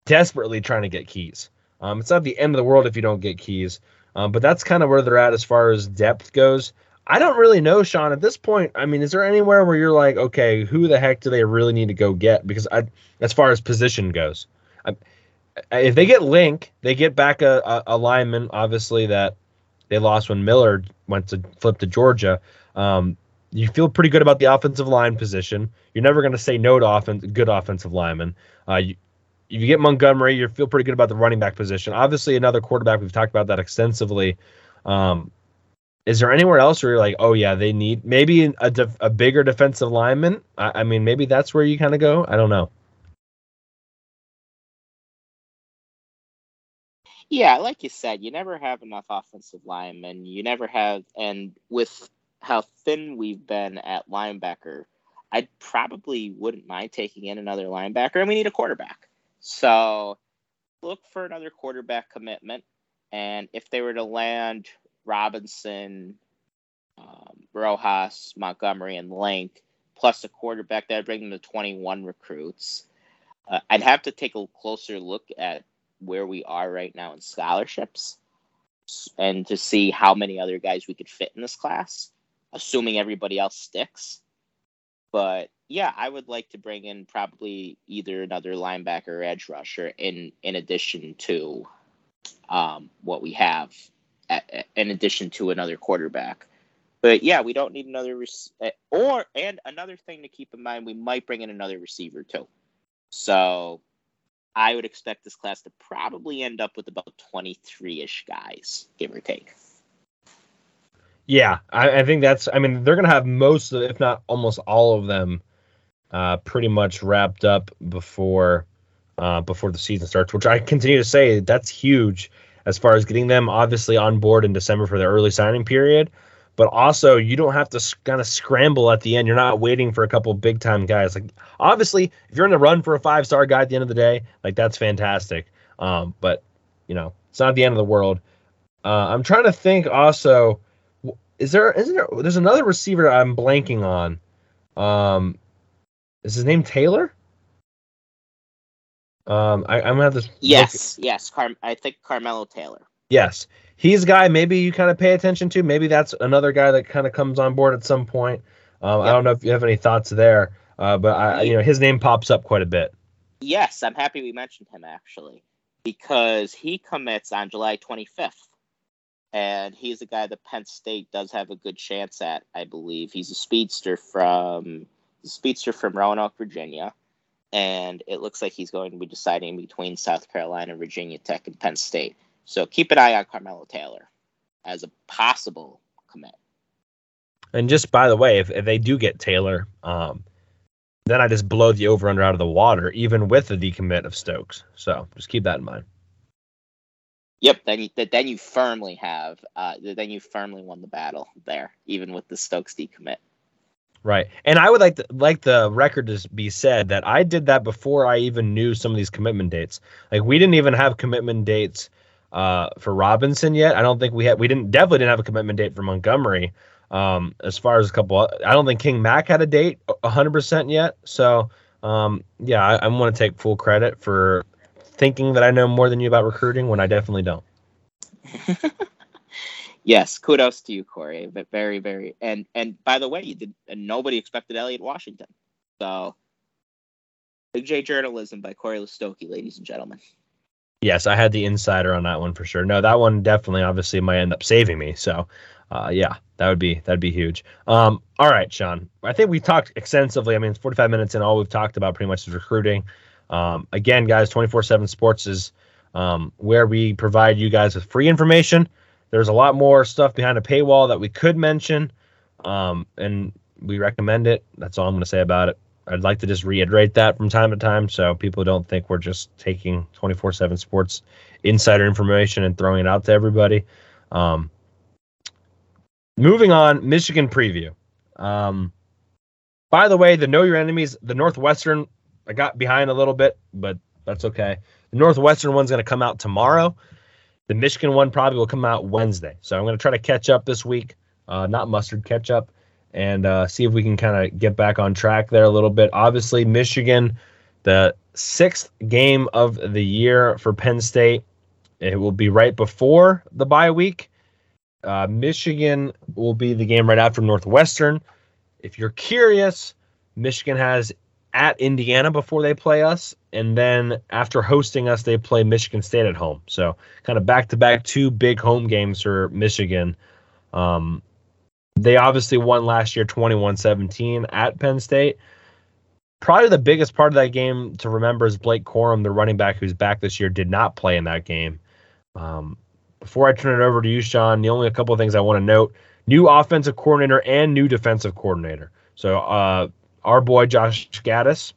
desperately trying to get keys. Um, it's not the end of the world if you don't get keys, um, but that's kind of where they're at as far as depth goes. I don't really know, Sean. At this point, I mean, is there anywhere where you're like, okay, who the heck do they really need to go get? Because I, as far as position goes, I, if they get Link, they get back a, a, a lineman, obviously that they lost when Miller went to flip to Georgia. Um, you feel pretty good about the offensive line position. You're never going to say no to offense, good offensive lineman. Uh, you, if you get Montgomery, you feel pretty good about the running back position. Obviously, another quarterback. We've talked about that extensively. Um, is there anywhere else where you're like, oh yeah, they need maybe a, def, a bigger defensive lineman? I, I mean, maybe that's where you kind of go. I don't know. Yeah, like you said, you never have enough offensive linemen. You never have, and with how thin we've been at linebacker, I probably wouldn't mind taking in another linebacker, and we need a quarterback. So look for another quarterback commitment. And if they were to land Robinson, um, Rojas, Montgomery, and Link, plus a quarterback, that'd bring them to 21 recruits. Uh, I'd have to take a closer look at where we are right now in scholarships and to see how many other guys we could fit in this class, assuming everybody else sticks. But yeah, I would like to bring in probably either another linebacker or edge rusher in in addition to um, what we have, at, in addition to another quarterback. But yeah, we don't need another rec- or and another thing to keep in mind, we might bring in another receiver too. So I would expect this class to probably end up with about 23 ish guys, give or take. Yeah, I, I think that's. I mean, they're gonna have most, of, if not almost all of them, uh, pretty much wrapped up before uh, before the season starts. Which I continue to say that's huge as far as getting them obviously on board in December for the early signing period. But also, you don't have to kind of scramble at the end. You're not waiting for a couple big time guys. Like obviously, if you're in the run for a five star guy at the end of the day, like that's fantastic. Um, but you know, it's not the end of the world. Uh, I'm trying to think also is there isn't there there's another receiver I'm blanking on. Um is his name Taylor? Um I, I'm gonna have to Yes, yes. Car- I think Carmelo Taylor. Yes. He's a guy maybe you kind of pay attention to. Maybe that's another guy that kind of comes on board at some point. Um, I don't know if you have any thoughts there, uh, but I, you know his name pops up quite a bit. Yes, I'm happy we mentioned him actually because he commits on July 25th. And he's a guy that Penn State does have a good chance at, I believe. He's a speedster from a speedster from Roanoke, Virginia. And it looks like he's going to be deciding between South Carolina, Virginia Tech, and Penn State. So keep an eye on Carmelo Taylor as a possible commit. And just by the way, if, if they do get Taylor, um, then I just blow the over under out of the water, even with the decommit of Stokes. So just keep that in mind. Yep, then you then you firmly have uh, then you firmly won the battle there, even with the Stokes decommit. Right. And I would like the, like the record to be said that I did that before I even knew some of these commitment dates. Like we didn't even have commitment dates uh, for Robinson yet. I don't think we had we didn't definitely didn't have a commitment date for Montgomery. Um, as far as a couple, I don't think King Mack had a date 100% yet. So um, yeah, I, I want to take full credit for thinking that I know more than you about recruiting when I definitely don't. yes, kudos to you, Corey. But very, very, and and by the way, you did. Nobody expected Elliot Washington. So, Big J journalism by Corey Listowke, ladies and gentlemen. Yes, I had the insider on that one for sure. No, that one definitely, obviously, might end up saving me. So, uh, yeah, that would be that'd be huge. Um, all right, Sean. I think we talked extensively. I mean, it's 45 minutes, and all we've talked about pretty much is recruiting. Um, again, guys, 24/7 Sports is um, where we provide you guys with free information. There's a lot more stuff behind a paywall that we could mention, um, and we recommend it. That's all I'm going to say about it. I'd like to just reiterate that from time to time so people don't think we're just taking 24 7 sports insider information and throwing it out to everybody. Um, moving on, Michigan preview. Um, by the way, the Know Your Enemies, the Northwestern, I got behind a little bit, but that's okay. The Northwestern one's going to come out tomorrow. The Michigan one probably will come out Wednesday. So I'm going to try to catch up this week. Uh, not mustard, catch up, and uh, see if we can kind of get back on track there a little bit. Obviously, Michigan, the sixth game of the year for Penn State. It will be right before the bye week. Uh, Michigan will be the game right after Northwestern. If you're curious, Michigan has at Indiana before they play us, and then after hosting us, they play Michigan State at home. So kind of back to back two big home games for Michigan. Um, they obviously won last year 21-17 at Penn State. Probably the biggest part of that game to remember is Blake Corum, the running back who's back this year, did not play in that game. Um, before I turn it over to you, Sean, the only a couple of things I want to note: new offensive coordinator and new defensive coordinator. So uh, our boy Josh Gattis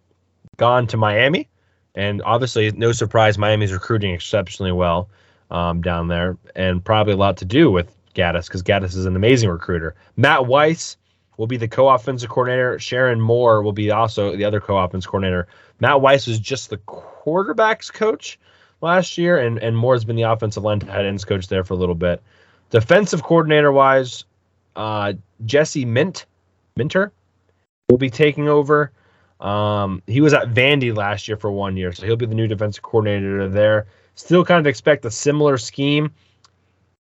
gone to Miami, and obviously no surprise, Miami's recruiting exceptionally well um, down there, and probably a lot to do with Gattis because Gattis is an amazing recruiter. Matt Weiss will be the co-offensive coordinator. Sherrone Moore will be also the other co-offensive coordinator. Matt Weiss was just the quarterbacks coach last year, and and Moore's been the offensive line tight ends coach there for a little bit. Defensive coordinator wise, uh, Jesse Mint Minter will be taking over. Um, he was at Vandy last year for one year, so he'll be the new defensive coordinator there. Still kind of expect a similar scheme.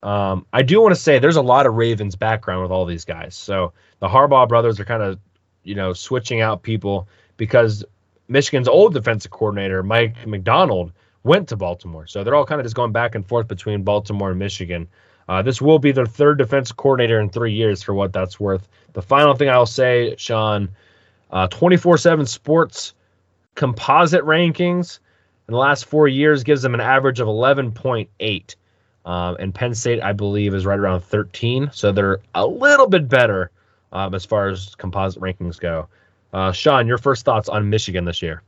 Um, I do want to say there's a lot of Ravens background with all these guys. So the Harbaugh brothers are kind of, you know, switching out people because Michigan's old defensive coordinator, Mike Macdonald, went to Baltimore. So they're all kind of just going back and forth between Baltimore and Michigan. Uh, this will be their third defensive coordinator in three years, for what that's worth. The final thing I'll say, Sean, uh, 24 7 sports composite rankings in the last four years gives them an average of 11.8. Um, and Penn State, I believe, is right around 13. So they're a little bit better um, as far as composite rankings go. Uh, Sean, your first thoughts on Michigan this year?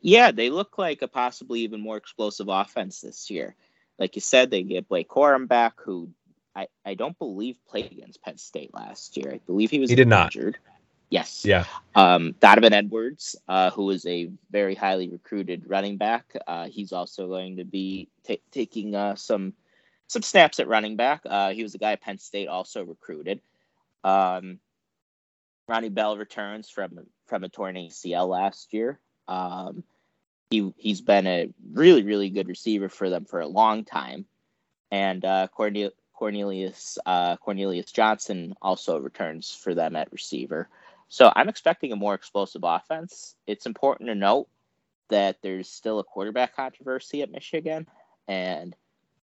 Yeah, they look like a possibly even more explosive offense this year. Like you said, they get Blake Corum back, who I, I don't believe played against Penn State last year. I believe he was he did injured. Not. Yes. Yeah. Um, Donovan Edwards, uh, who is a very highly recruited running back, uh, he's also going to be t- taking uh, some some snaps at running back. Uh, he was a guy at Penn State also recruited. Um, Ronnie Bell returns from from a torn ACL last year. Um, he he's been a really really good receiver for them for a long time, and uh, Cornel- Cornelius uh, Cornelius Johnson also returns for them at receiver. So I'm expecting a more explosive offense. It's important to note that there's still a quarterback controversy at Michigan, and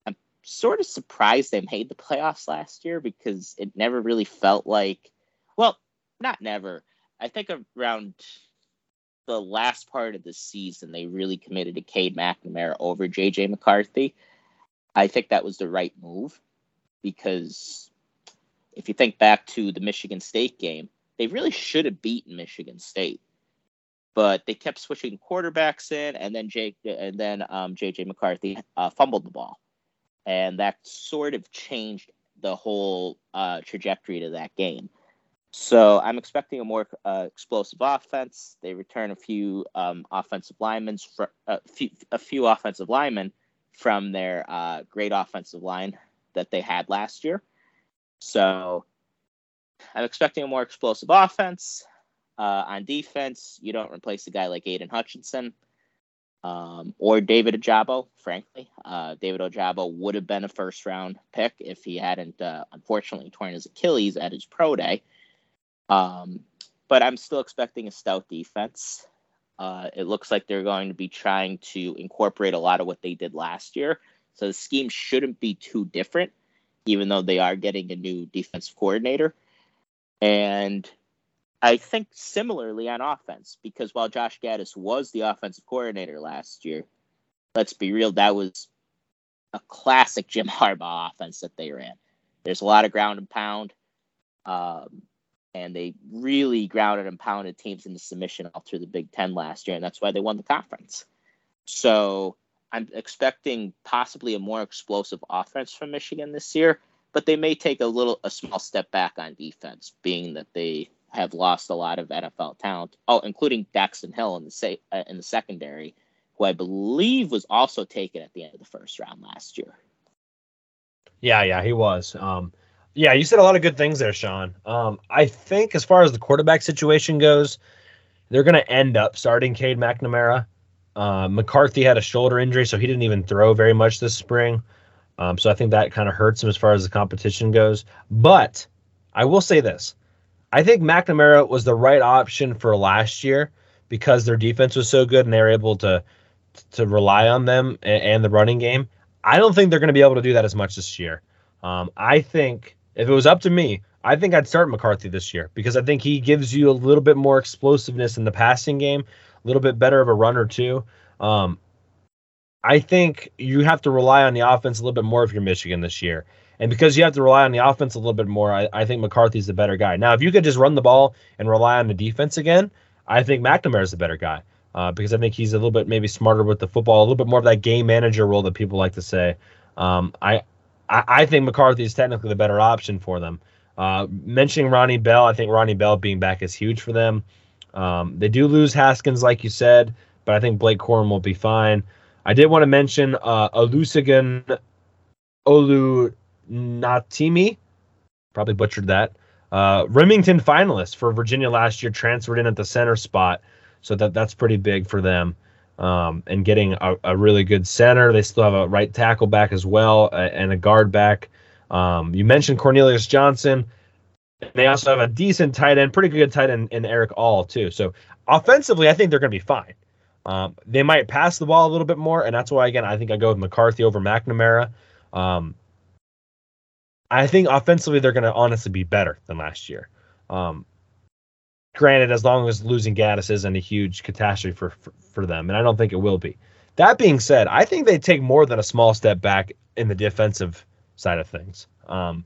I'm sort of surprised they made the playoffs last year because it never really felt like, well, not never. I think around the last part of the season, they really committed to Cade McNamara over JJ McCarthy. I think that was the right move because if you think back to the Michigan State game, they really should have beaten Michigan State, but they kept switching quarterbacks in, and then Jake and then um, JJ McCarthy uh, fumbled the ball, and that sort of changed the whole uh, trajectory to that game. So I'm expecting a more uh, explosive offense. They return a few um, offensive linemen, for, a, few, a few offensive linemen from their uh, great offensive line that they had last year. So I'm expecting a more explosive offense. Uh, on defense, you don't replace a guy like Aidan Hutchinson um, or David Ojabo, frankly. Uh, David Ojabo would have been a first round pick if he hadn't, uh, unfortunately, torn his Achilles at his pro day. Um, but I'm still expecting a stout defense. Uh, it looks like they're going to be trying to incorporate a lot of what they did last year. So the scheme shouldn't be too different, even though they are getting a new defense coordinator. And I think similarly on offense, because while Josh Gattis was the offensive coordinator last year, let's be real, that was a classic Jim Harbaugh offense that they ran. There's a lot of ground and pound. Um, and they really grounded and pounded teams into submission all through the Big Ten last year, and that's why they won the conference. So I'm expecting possibly a more explosive offense from Michigan this year, but they may take a little a small step back on defense, being that they have lost a lot of NFL talent. Oh, including Daxton Hill in the say uh, in the secondary, who I believe was also taken at the end of the first round last year. Yeah, yeah, he was. Um, yeah, you said a lot of good things there, Sean. Um, I think as far as the quarterback situation goes, they're going to end up starting Cade McNamara. Uh, McCarthy had a shoulder injury, so he didn't even throw very much this spring. Um, so I think that kind of hurts him as far as the competition goes. But I will say this I think McNamara was the right option for last year because their defense was so good and they were able to to rely on them and, the running game. I don't think they're going to be able to do that as much this year. Um, I think if it was up to me, I think I'd start McCarthy this year because I think he gives you a little bit more explosiveness in the passing game, a little bit better of a runner too. Um, I think you have to rely on the offense a little bit more if you're Michigan this year. And because you have to rely on the offense a little bit more, I, I think McCarthy's the better guy. Now, if you could just run the ball and rely on the defense again, I think McNamara's the better guy uh, because I think he's a little bit maybe smarter with the football, a little bit more of that game manager role that people like to say. Um, I I, I think McCarthy is technically the better option for them. Uh, mentioning Ronnie Bell, I think Ronnie Bell being back is huge for them. Um, they do lose Haskins, like you said, but I think Blake Corum will be fine. I did want to mention uh, Olusegun Oluwatimi, probably butchered that. Uh, Remington finalist for Virginia last year, transferred in at the center spot, so that that's pretty big for them um, and getting a, a, really good center. They still have a right tackle back as well uh, and a guard back. Um, you mentioned Cornelius Johnson. They also have a decent tight end, pretty good tight end in Erick All too. So offensively, I think they're going to be fine. Um, they might pass the ball a little bit more, and that's why again I think I go with McCarthy over McNamara. Um, I think offensively they're going to honestly be better than last year. Um, Granted, as long as losing Gattis isn't a huge catastrophe for, for, for them, and I don't think it will be. That being said, I think they take more than a small step back in the defensive side of things. Um,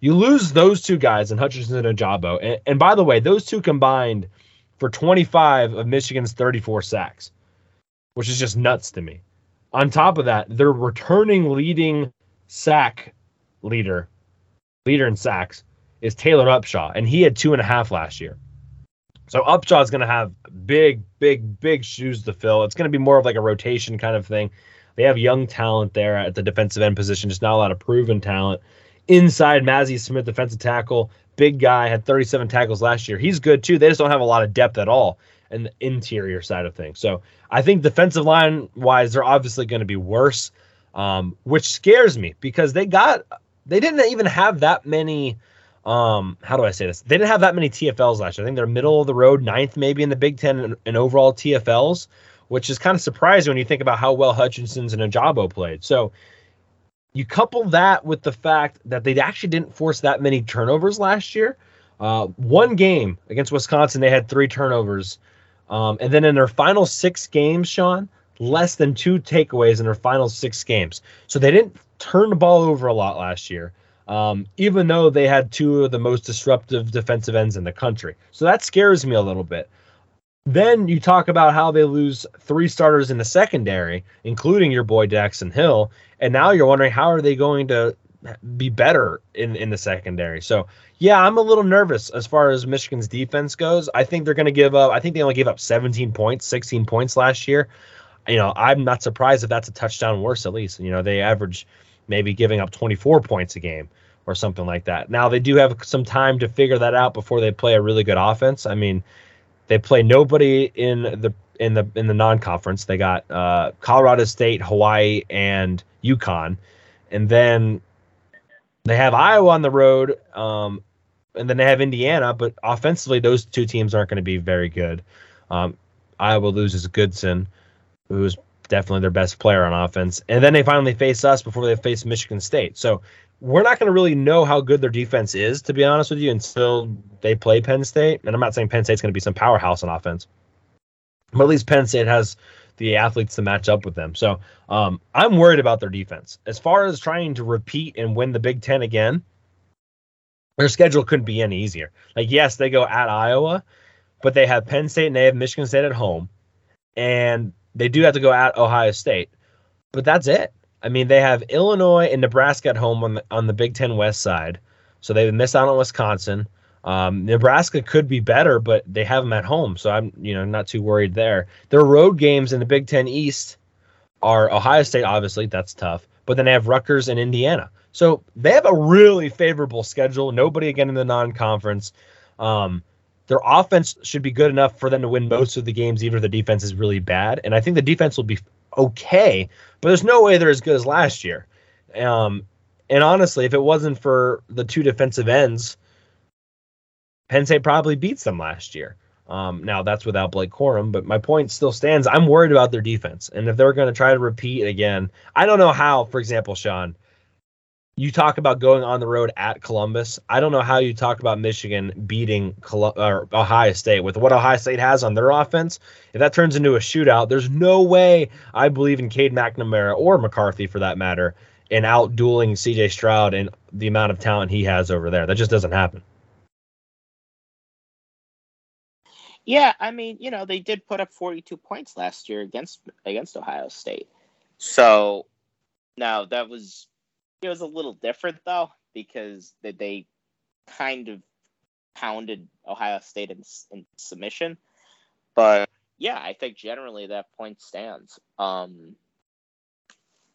you lose those two guys in Hutchinson and Ojabo, and, and by the way, those two combined for 25 of Michigan's 34 sacks, which is just nuts to me. On top of that, their returning leading sack leader, leader in sacks, is Taylor Upshaw, and he had two and a half last year. So Upshaw is going to have big, big, big shoes to fill. It's going to be more of like a rotation kind of thing. They have young talent there at the defensive end position, just not a lot of proven talent. Inside, Mazi Smith, defensive tackle, big guy, had 37 tackles last year. He's good too. They just don't have a lot of depth at all in the interior side of things. So I think defensive line wise, they're obviously going to be worse, um, which scares me because they got they didn't even have that many um, how do I say this? They didn't have that many TFLs last year. I think they're middle of the road, ninth maybe in the Big Ten and, and overall TFLs, which is kind of surprising when you think about how well Hutchinson's and Ojabo played. So you couple that with the fact that they actually didn't force that many turnovers last year. Uh, one game against Wisconsin, they had three turnovers. Um, and then in their final six games, Sean, less than two takeaways in their final six games. So they didn't turn the ball over a lot last year um, even though they had two of the most disruptive defensive ends in the country. So that scares me a little bit. Then you talk about how they lose three starters in the secondary, including your boy Daxton Hill, and now you're wondering how are they going to be better in in the secondary. So yeah, I'm a little nervous as far as Michigan's defense goes. I think they're going to give up. I think they only gave up 17 points, 16 points last year. You know, I'm not surprised if that's a touchdown worse at least. You know, they average maybe giving up 24 points a game or something like that. Now they do have some time to figure that out before they play a really good offense. I mean, they play nobody in the in the in the non-conference. They got uh, Colorado State, Hawaii, and UConn, and then they have Iowa on the road, um, and then they have Indiana. But offensively, those two teams aren't going to be very good. Um, Iowa loses Goodson, who's definitely their best player on offense, and then they finally face us before they face Michigan State. So we're not going to really know how good their defense is, to be honest with you, until they play Penn State. And I'm not saying Penn State's going to be some powerhouse on offense, but at least Penn State has the athletes to match up with them. So um, I'm worried about their defense. As far as trying to repeat and win the Big Ten again, their schedule couldn't be any easier. Like, yes, they go at Iowa, but they have Penn State and they have Michigan State at home. And they do have to go at Ohio State, but that's it. I mean, they have Illinois and Nebraska at home on the on the Big Ten West side, so they miss out on Wisconsin. Um, Nebraska could be better, but they have them at home, so I'm you know not too worried there. Their road games in the Big Ten East are Ohio State, obviously that's tough, but then they have Rutgers and Indiana, so they have a really favorable schedule. Nobody again in the non-conference. Um, their offense should be good enough for them to win most of the games, even if the defense is really bad. And I think the defense will be okay, but there's no way they're as good as last year. Um, and honestly, if it wasn't for the two defensive ends, Penn State probably beats them last year. Um, now that's without Blake Corum, but my point still stands. I'm worried about their defense, and if they're going to try to repeat again, I don't know how. For example, Sean, you talk about going on the road at Columbus. I don't know how you talk about Michigan beating Col- Ohio State with what Ohio State has on their offense. If that turns into a shootout, there's no way I believe in Cade McNamara or McCarthy for that matter in out dueling CJ Stroud and the amount of talent he has over there. That just doesn't happen. Yeah, I mean, you know, they did put up 42 points last year against against Ohio State. So now that was it was a little different though because they kind of pounded Ohio State in, in submission. But yeah, I think generally that point stands. Um,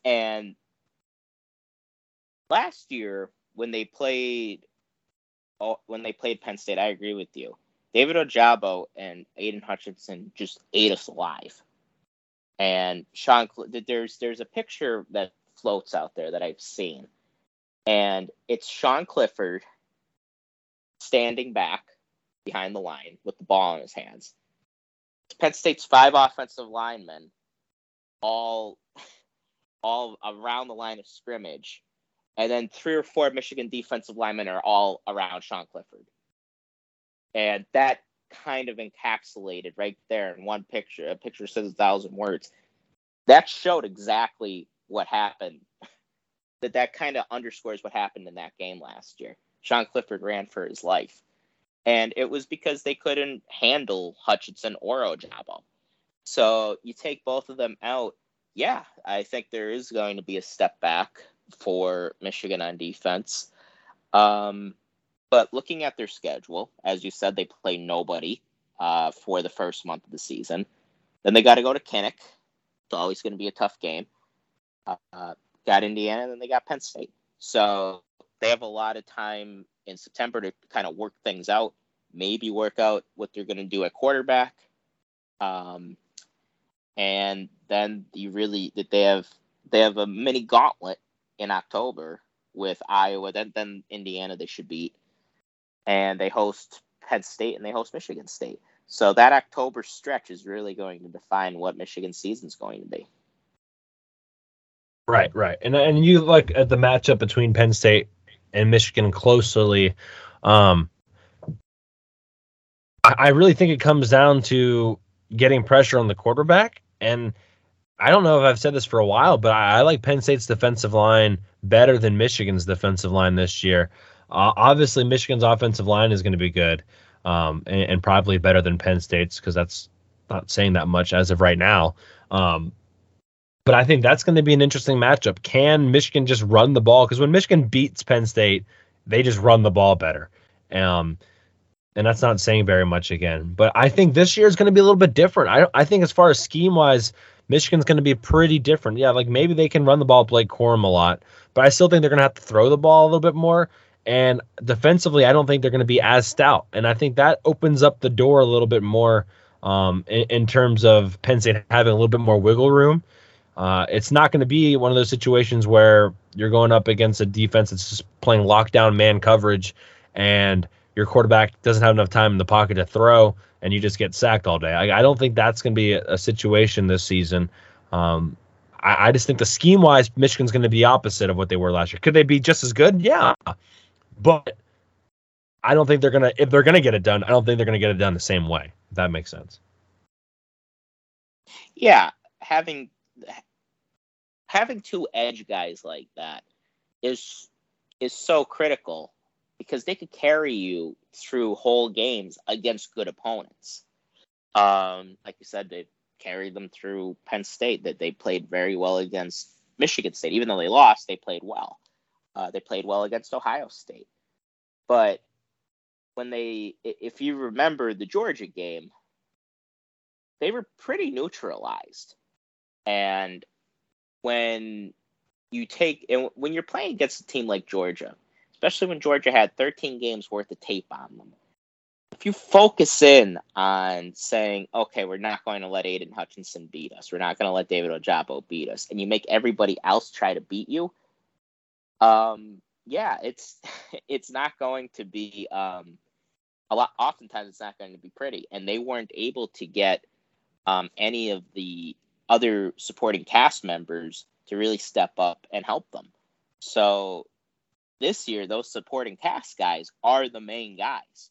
and last year when they played oh, when they played Penn State, I agree with you. David Ojabo and Aidan Hutchinson just ate us alive. And Sean, there's there's a picture that floats out there that I've seen. And it's Sean Clifford standing back behind the line with the ball in his hands. Penn State's five offensive linemen all all around the line of scrimmage. And then three or four Michigan defensive linemen are all around Sean Clifford. And that kind of encapsulated right there in one picture. A picture says a thousand words. That showed exactly what happened. that that kind of underscores what happened in that game last year. Sean Clifford ran for his life. And it was because they couldn't handle Hutchinson or Ojabo. So you take both of them out. Yeah, I think there is going to be a step back for Michigan on defense. Um, but looking at their schedule, as you said, they play nobody uh, for the first month of the season. Then they got to go to Kinnick. It's always going to be a tough game. Uh, got Indiana, and then they got Penn State. So they have a lot of time in September to kind of work things out, maybe work out what they're going to do at quarterback. Um, and then you really that they have they have a mini gauntlet in October with Iowa, then then Indiana they should beat, and they host Penn State and they host Michigan State. So that October stretch is really going to define what Michigan season's going to be. Right, right, and and you look at the matchup between Penn State and Michigan closely. Um, I, I really think it comes down to getting pressure on the quarterback, and I don't know if I've said this for a while, but I, I like Penn State's defensive line better than Michigan's defensive line this year. Uh, obviously, Michigan's offensive line is going to be good, um, and, and, probably better than Penn State's because that's not saying that much as of right now. Um, but I think that's going to be an interesting matchup. Can Michigan just run the ball? Because when Michigan beats Penn State, they just run the ball better. Um, and that's not saying very much again. But I think this year is going to be a little bit different. I I think as far as scheme wise, Michigan's going to be pretty different. Yeah, like maybe they can run the ball, Blake Corum a lot, but I still think they're going to have to throw the ball a little bit more. And defensively, I don't think they're going to be as stout. And I think that opens up the door a little bit more um, in, in, terms of Penn State having a little bit more wiggle room. Uh, it's not going to be one of those situations where you're going up against a defense that's just playing lockdown man coverage and your quarterback doesn't have enough time in the pocket to throw and you just get sacked all day. I, I don't think that's going to be a, a, situation this season. Um, I, I, just think the scheme wise, Michigan's going to be opposite of what they were last year. Could they be just as good? Yeah. But I don't think they're to, if they're to get it done, I don't think they're to get it done the same way. If that makes sense. Yeah. Having having two edge guys like that is is so critical because they could carry you through whole games against good opponents. Um, like you said, they carried them through Penn State. That they played very well against Michigan State, even though they lost, they played well. Uh, they played well against Ohio State, but when they, if you remember the Georgia game, they were pretty neutralized, and when you take and when you're playing against a team like Georgia, especially when Georgia had 13 games worth of tape on them. If you focus in on saying, okay, we're not going to let Aidan Hutchinson beat us, we're not going to let David Ojabo beat us, and you make everybody else try to beat you, um, yeah, it's it's not going to be um, a lot. Oftentimes, it's not going to be pretty, and they weren't able to get um, any of the other supporting cast members to really step up and help them. So this year, those supporting cast guys are the main guys.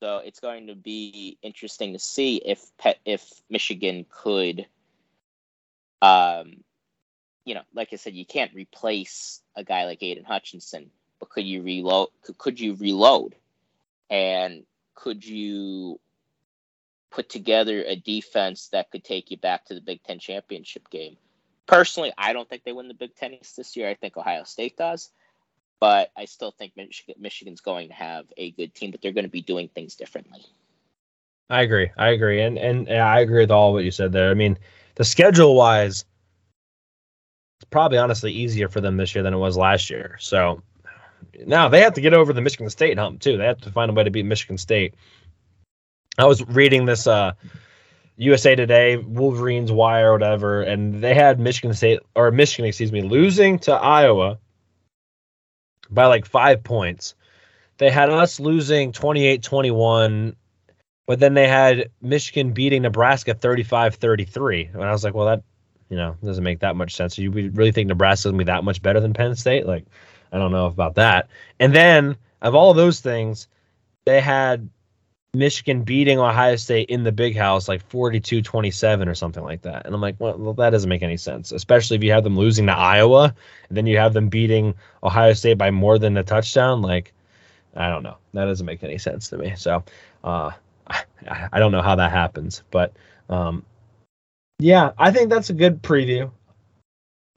So it's going to be interesting to see if if Michigan could, um, you know, like I said, you can't replace a guy like Aidan Hutchinson, but could you reload? Could, you reload? And could you put together a defense that could take you back to the Big Ten championship game. Personally, I don't think they win the Big Ten East this year. I think Ohio State does, but I still think Michigan, Michigan's going to have a good team, but they're going to be doing things differently. I agree. I agree, and and I agree with all what you said there. I mean, the schedule wise, it's probably honestly easier for them this year than it was last year. So now they have to get over the Michigan State hump too. They have to find a way to beat Michigan State. I was reading this uh, USA Today, Wolverines Wire, or whatever, and they had Michigan State or Michigan, excuse me, losing to Iowa by like five points. They had us losing 28-21, but then they had Michigan beating Nebraska 35-33. And I was like, well, that you know it doesn't make that much sense. You really think Nebraska's gonna be that much better than Penn State? Like, I don't know about that. And then of all of those things, they had Michigan beating Ohio State in the big house like 42 27 or something like that. And I'm like, well, that doesn't make any sense, especially if you have them losing to Iowa and then you have them beating Ohio State by more than a touchdown. Like, I don't know. That doesn't make any sense to me. So, uh, I, I don't know how that happens. But, um, yeah, I think that's a good preview.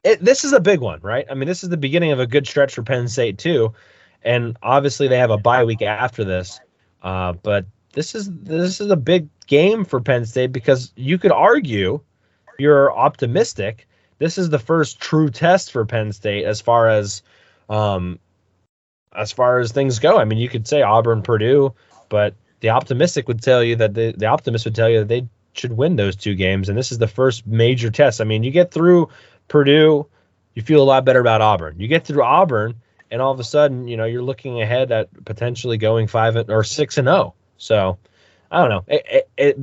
It, this is a big one, right? I mean, this is the beginning of a good stretch for Penn State, too. And obviously, they have a bye week after this. Uh, but this is this is a big game for Penn State because you could argue you're optimistic. This is the first true test for Penn State as far as um as far as things go. I mean, you could say Auburn, Purdue, but the optimistic would tell you that the, the optimist would tell you that they should win those two games, and this is the first major test. I mean, you get through Purdue, you feel a lot better about Auburn. You get through Auburn, and all of a sudden, you know, you're looking ahead at potentially going five or six and zero. Oh. So I don't know. It, it,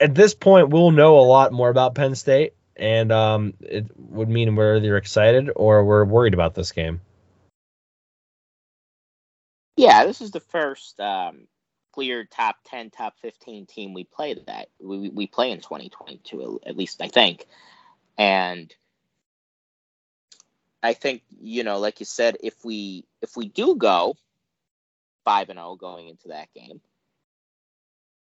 at this point, we'll know a lot more about Penn State, and um, it would mean we're either excited or we're worried about this game. Yeah, this is the first um, clear top 10, top 15 team we play that we, we play in 2022, at least I think. And I think, you know, like you said, if we if we do go 5 and 0 going into that game,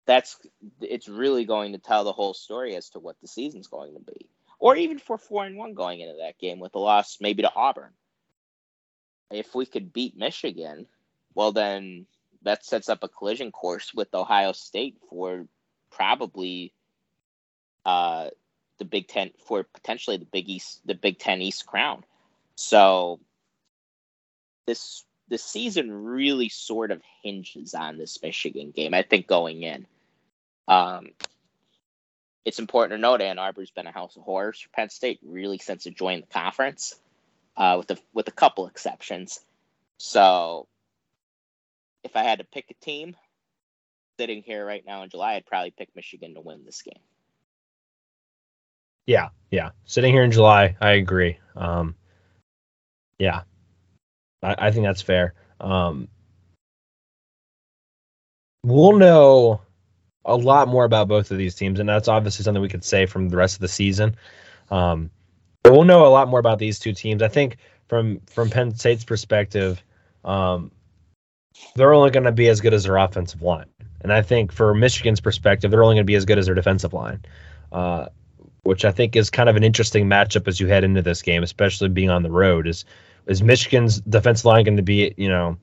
that's it's really going to tell the whole story as to what the season's going to be. or even for four and one going into that game with a loss maybe to Auburn. If we could beat Michigan, well then that sets up a collision course with Ohio State for probably uh, the Big Ten for potentially the Big East, the Big Ten East crown. So this the season really sort of hinges on this Michigan game. I think going in, um, it's important to note Ann Arbor's been a house of horrors for Penn State really since it joined the conference, uh, with a with a couple exceptions. So, if I had to pick a team sitting here right now in July, I'd probably pick Michigan to win this game. Yeah, yeah. Sitting here in July, I agree. Um, yeah, I, I think that's fair. Um, we'll know a lot more about both of these teams, and that's obviously something we could say from the rest of the season. Um, but we'll know a lot more about these two teams. I think from from Penn State's perspective, um, they're only going to be as good as their offensive line, and I think for Michigan's perspective, they're only going to be as good as their defensive line. Uh, which I think is kind of an interesting matchup as you head into this game, especially being on the road. Is is Michigan's defensive line going to be, you know,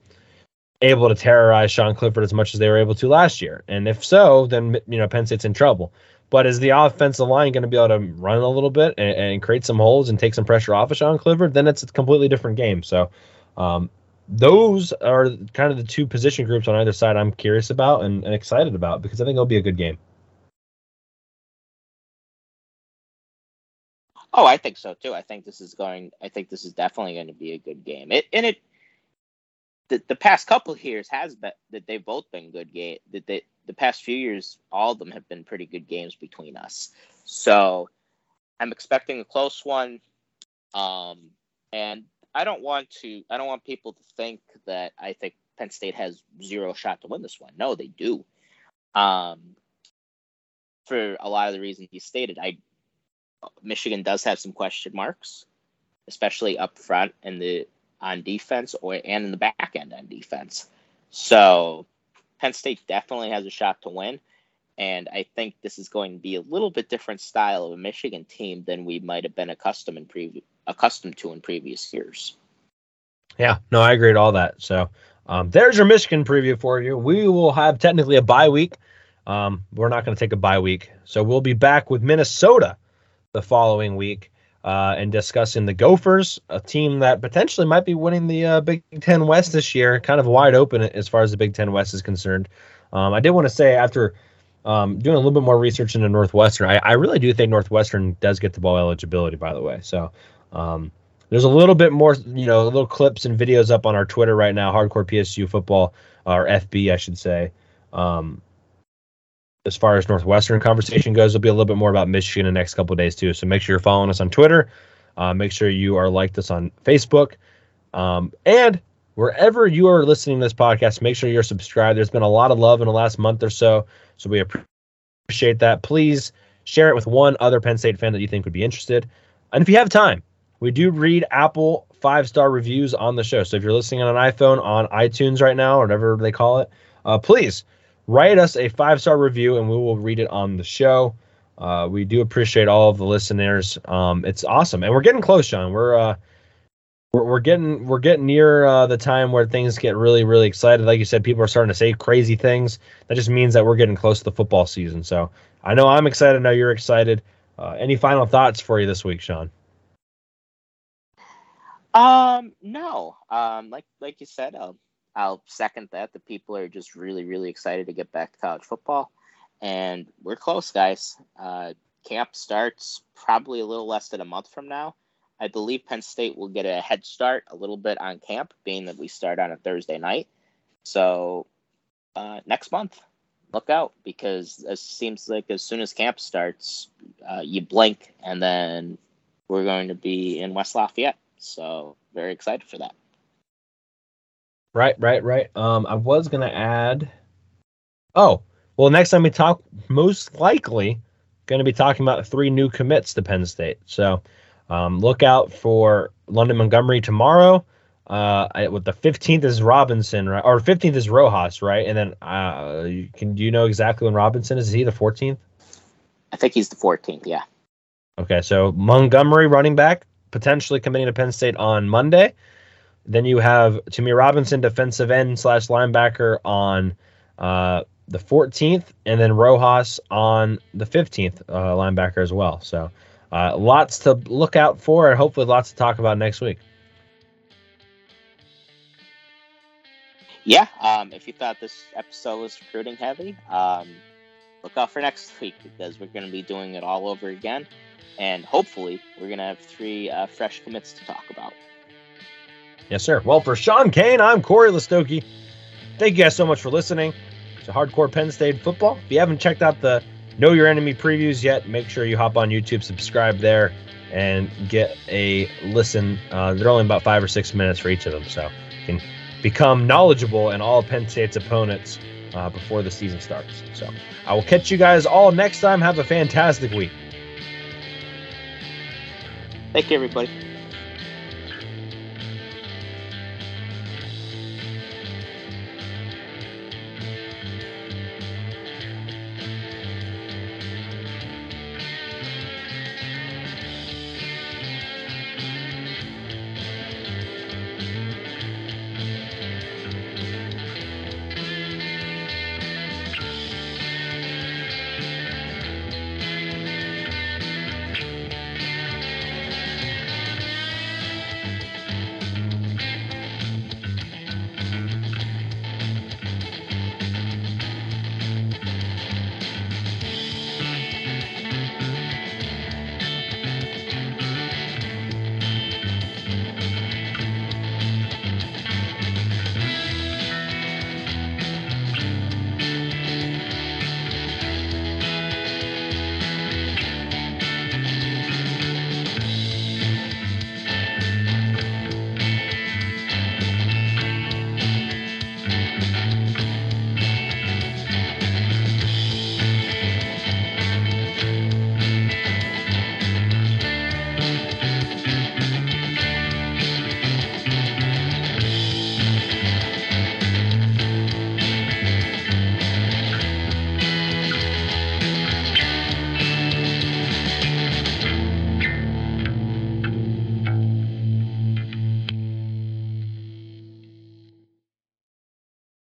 able to terrorize Sean Clifford as much as they were able to last year? And if so, then you know Penn State's in trouble. But is the offensive line going to be able to run a little bit and, and, create some holes and take some pressure off of Sean Clifford? Then it's a completely different game. So um, those are kind of the two position groups on either side I'm curious about and, and excited about because I think it'll be a good game. Oh, I think so too. I think this is going. I think this is definitely going to be a good game. It and it. The, the past couple years has been that they've both been good game. That they, the past few years, all of them have been pretty good games between us. So, I'm expecting a close one. Um, and I don't want to. I don't want people to think that I think Penn State has zero shot to win this one. No, they do. Um, for a lot of the reasons you stated, I Michigan does have some question marks, especially up front and the on defense or and in the back end on defense. So Penn State definitely has a shot to win. And I think this is going to be a little bit different style of a Michigan team than we might have been accustomed in accustomed to in previous years. Yeah, no, I agree with all that. So um, there's your Michigan preview for you. We will have technically a bye week. Um, we're not going to take a bye week, so we'll be back with Minnesota the following week uh, and discussing the Gophers, a team that potentially might be winning the uh, Big Ten West this year, kind of wide open as far as the Big Ten West is concerned. Um, I did want to say after um, doing a little bit more research into Northwestern, I, I, really do think Northwestern does get the bowl eligibility. By the way, so um, there's a little bit more, you know, little clips and videos up on our Twitter right now, Hardcore PSU Football or FB, I should say. Um, as far as Northwestern conversation goes, there'll be a little bit more about Michigan in the next couple days too. So make sure you're following us on Twitter. Uh, make sure you are liked us on Facebook. Um, and wherever you are listening to this podcast, make sure you're subscribed. There's been a lot of love in the last month or so. So we appreciate that. Please share it with one other Penn State fan that you think would be interested. And if you have time, we do read Apple five star reviews on the show. So if you're listening on an iPhone on iTunes right now, or whatever they call it, uh, please write us a five star review and we will read it on the show. Uh, we do appreciate all of the listeners. Um, it's awesome, and we're getting close, John. We're uh, we're, we're getting we're getting near uh, the time where things get really really excited. Like you said, people are starting to say crazy things. That just means that we're getting close to the football season. So I know I'm excited. I know you're excited. Uh, any final thoughts for you this week, Sean? Um, no. Um, like like you said, I'll I'll second that. The people are just really, really excited to get back to college football. And we're close, guys. Uh, camp starts probably a little less than a month from now. I believe Penn State will get a head start a little bit on camp, being that we start on a Thursday night. So uh, next month, look out because it seems like as soon as camp starts, uh, you blink and then we're going to be in West Lafayette. So very excited for that. Right, right, right. Um, I was gonna add. Oh, well, next time we talk, most likely going to be talking about three new commits to Penn State. So um, look out for London Montgomery tomorrow. Uh, I, with the 15th is Robinson, right? Or 15th is Rojas, right? And then uh, you can do you know exactly when Robinson is? Is he the 14th? I think he's the 14th. Yeah. Okay, so Montgomery running back potentially committing to Penn State on Monday. Then you have Ta'Mere Robinson, defensive end slash linebacker on uh, the 14th, and then Rojas on the 15th, uh, linebacker as well. So uh, lots to look out for, and hopefully lots to talk about next week. Yeah, um, if you thought this episode was recruiting heavy, um, look out for next week because we're going to be doing it all over again. And hopefully, we're going to have three uh, fresh commits to talk about. Yes, sir. Well, for Sean Kane, I'm Corey Listoki. Thank you guys so much for listening to Hardcore Penn State Football. If you haven't checked out the Know Your Enemy previews yet, make sure you hop on YouTube, subscribe there, and get a listen. Uh, they're only about five or six minutes for each of them, so you can become knowledgeable in all Penn State's opponents uh, before the season starts. So I will catch you guys all next time. Have a fantastic week. Thank you, everybody.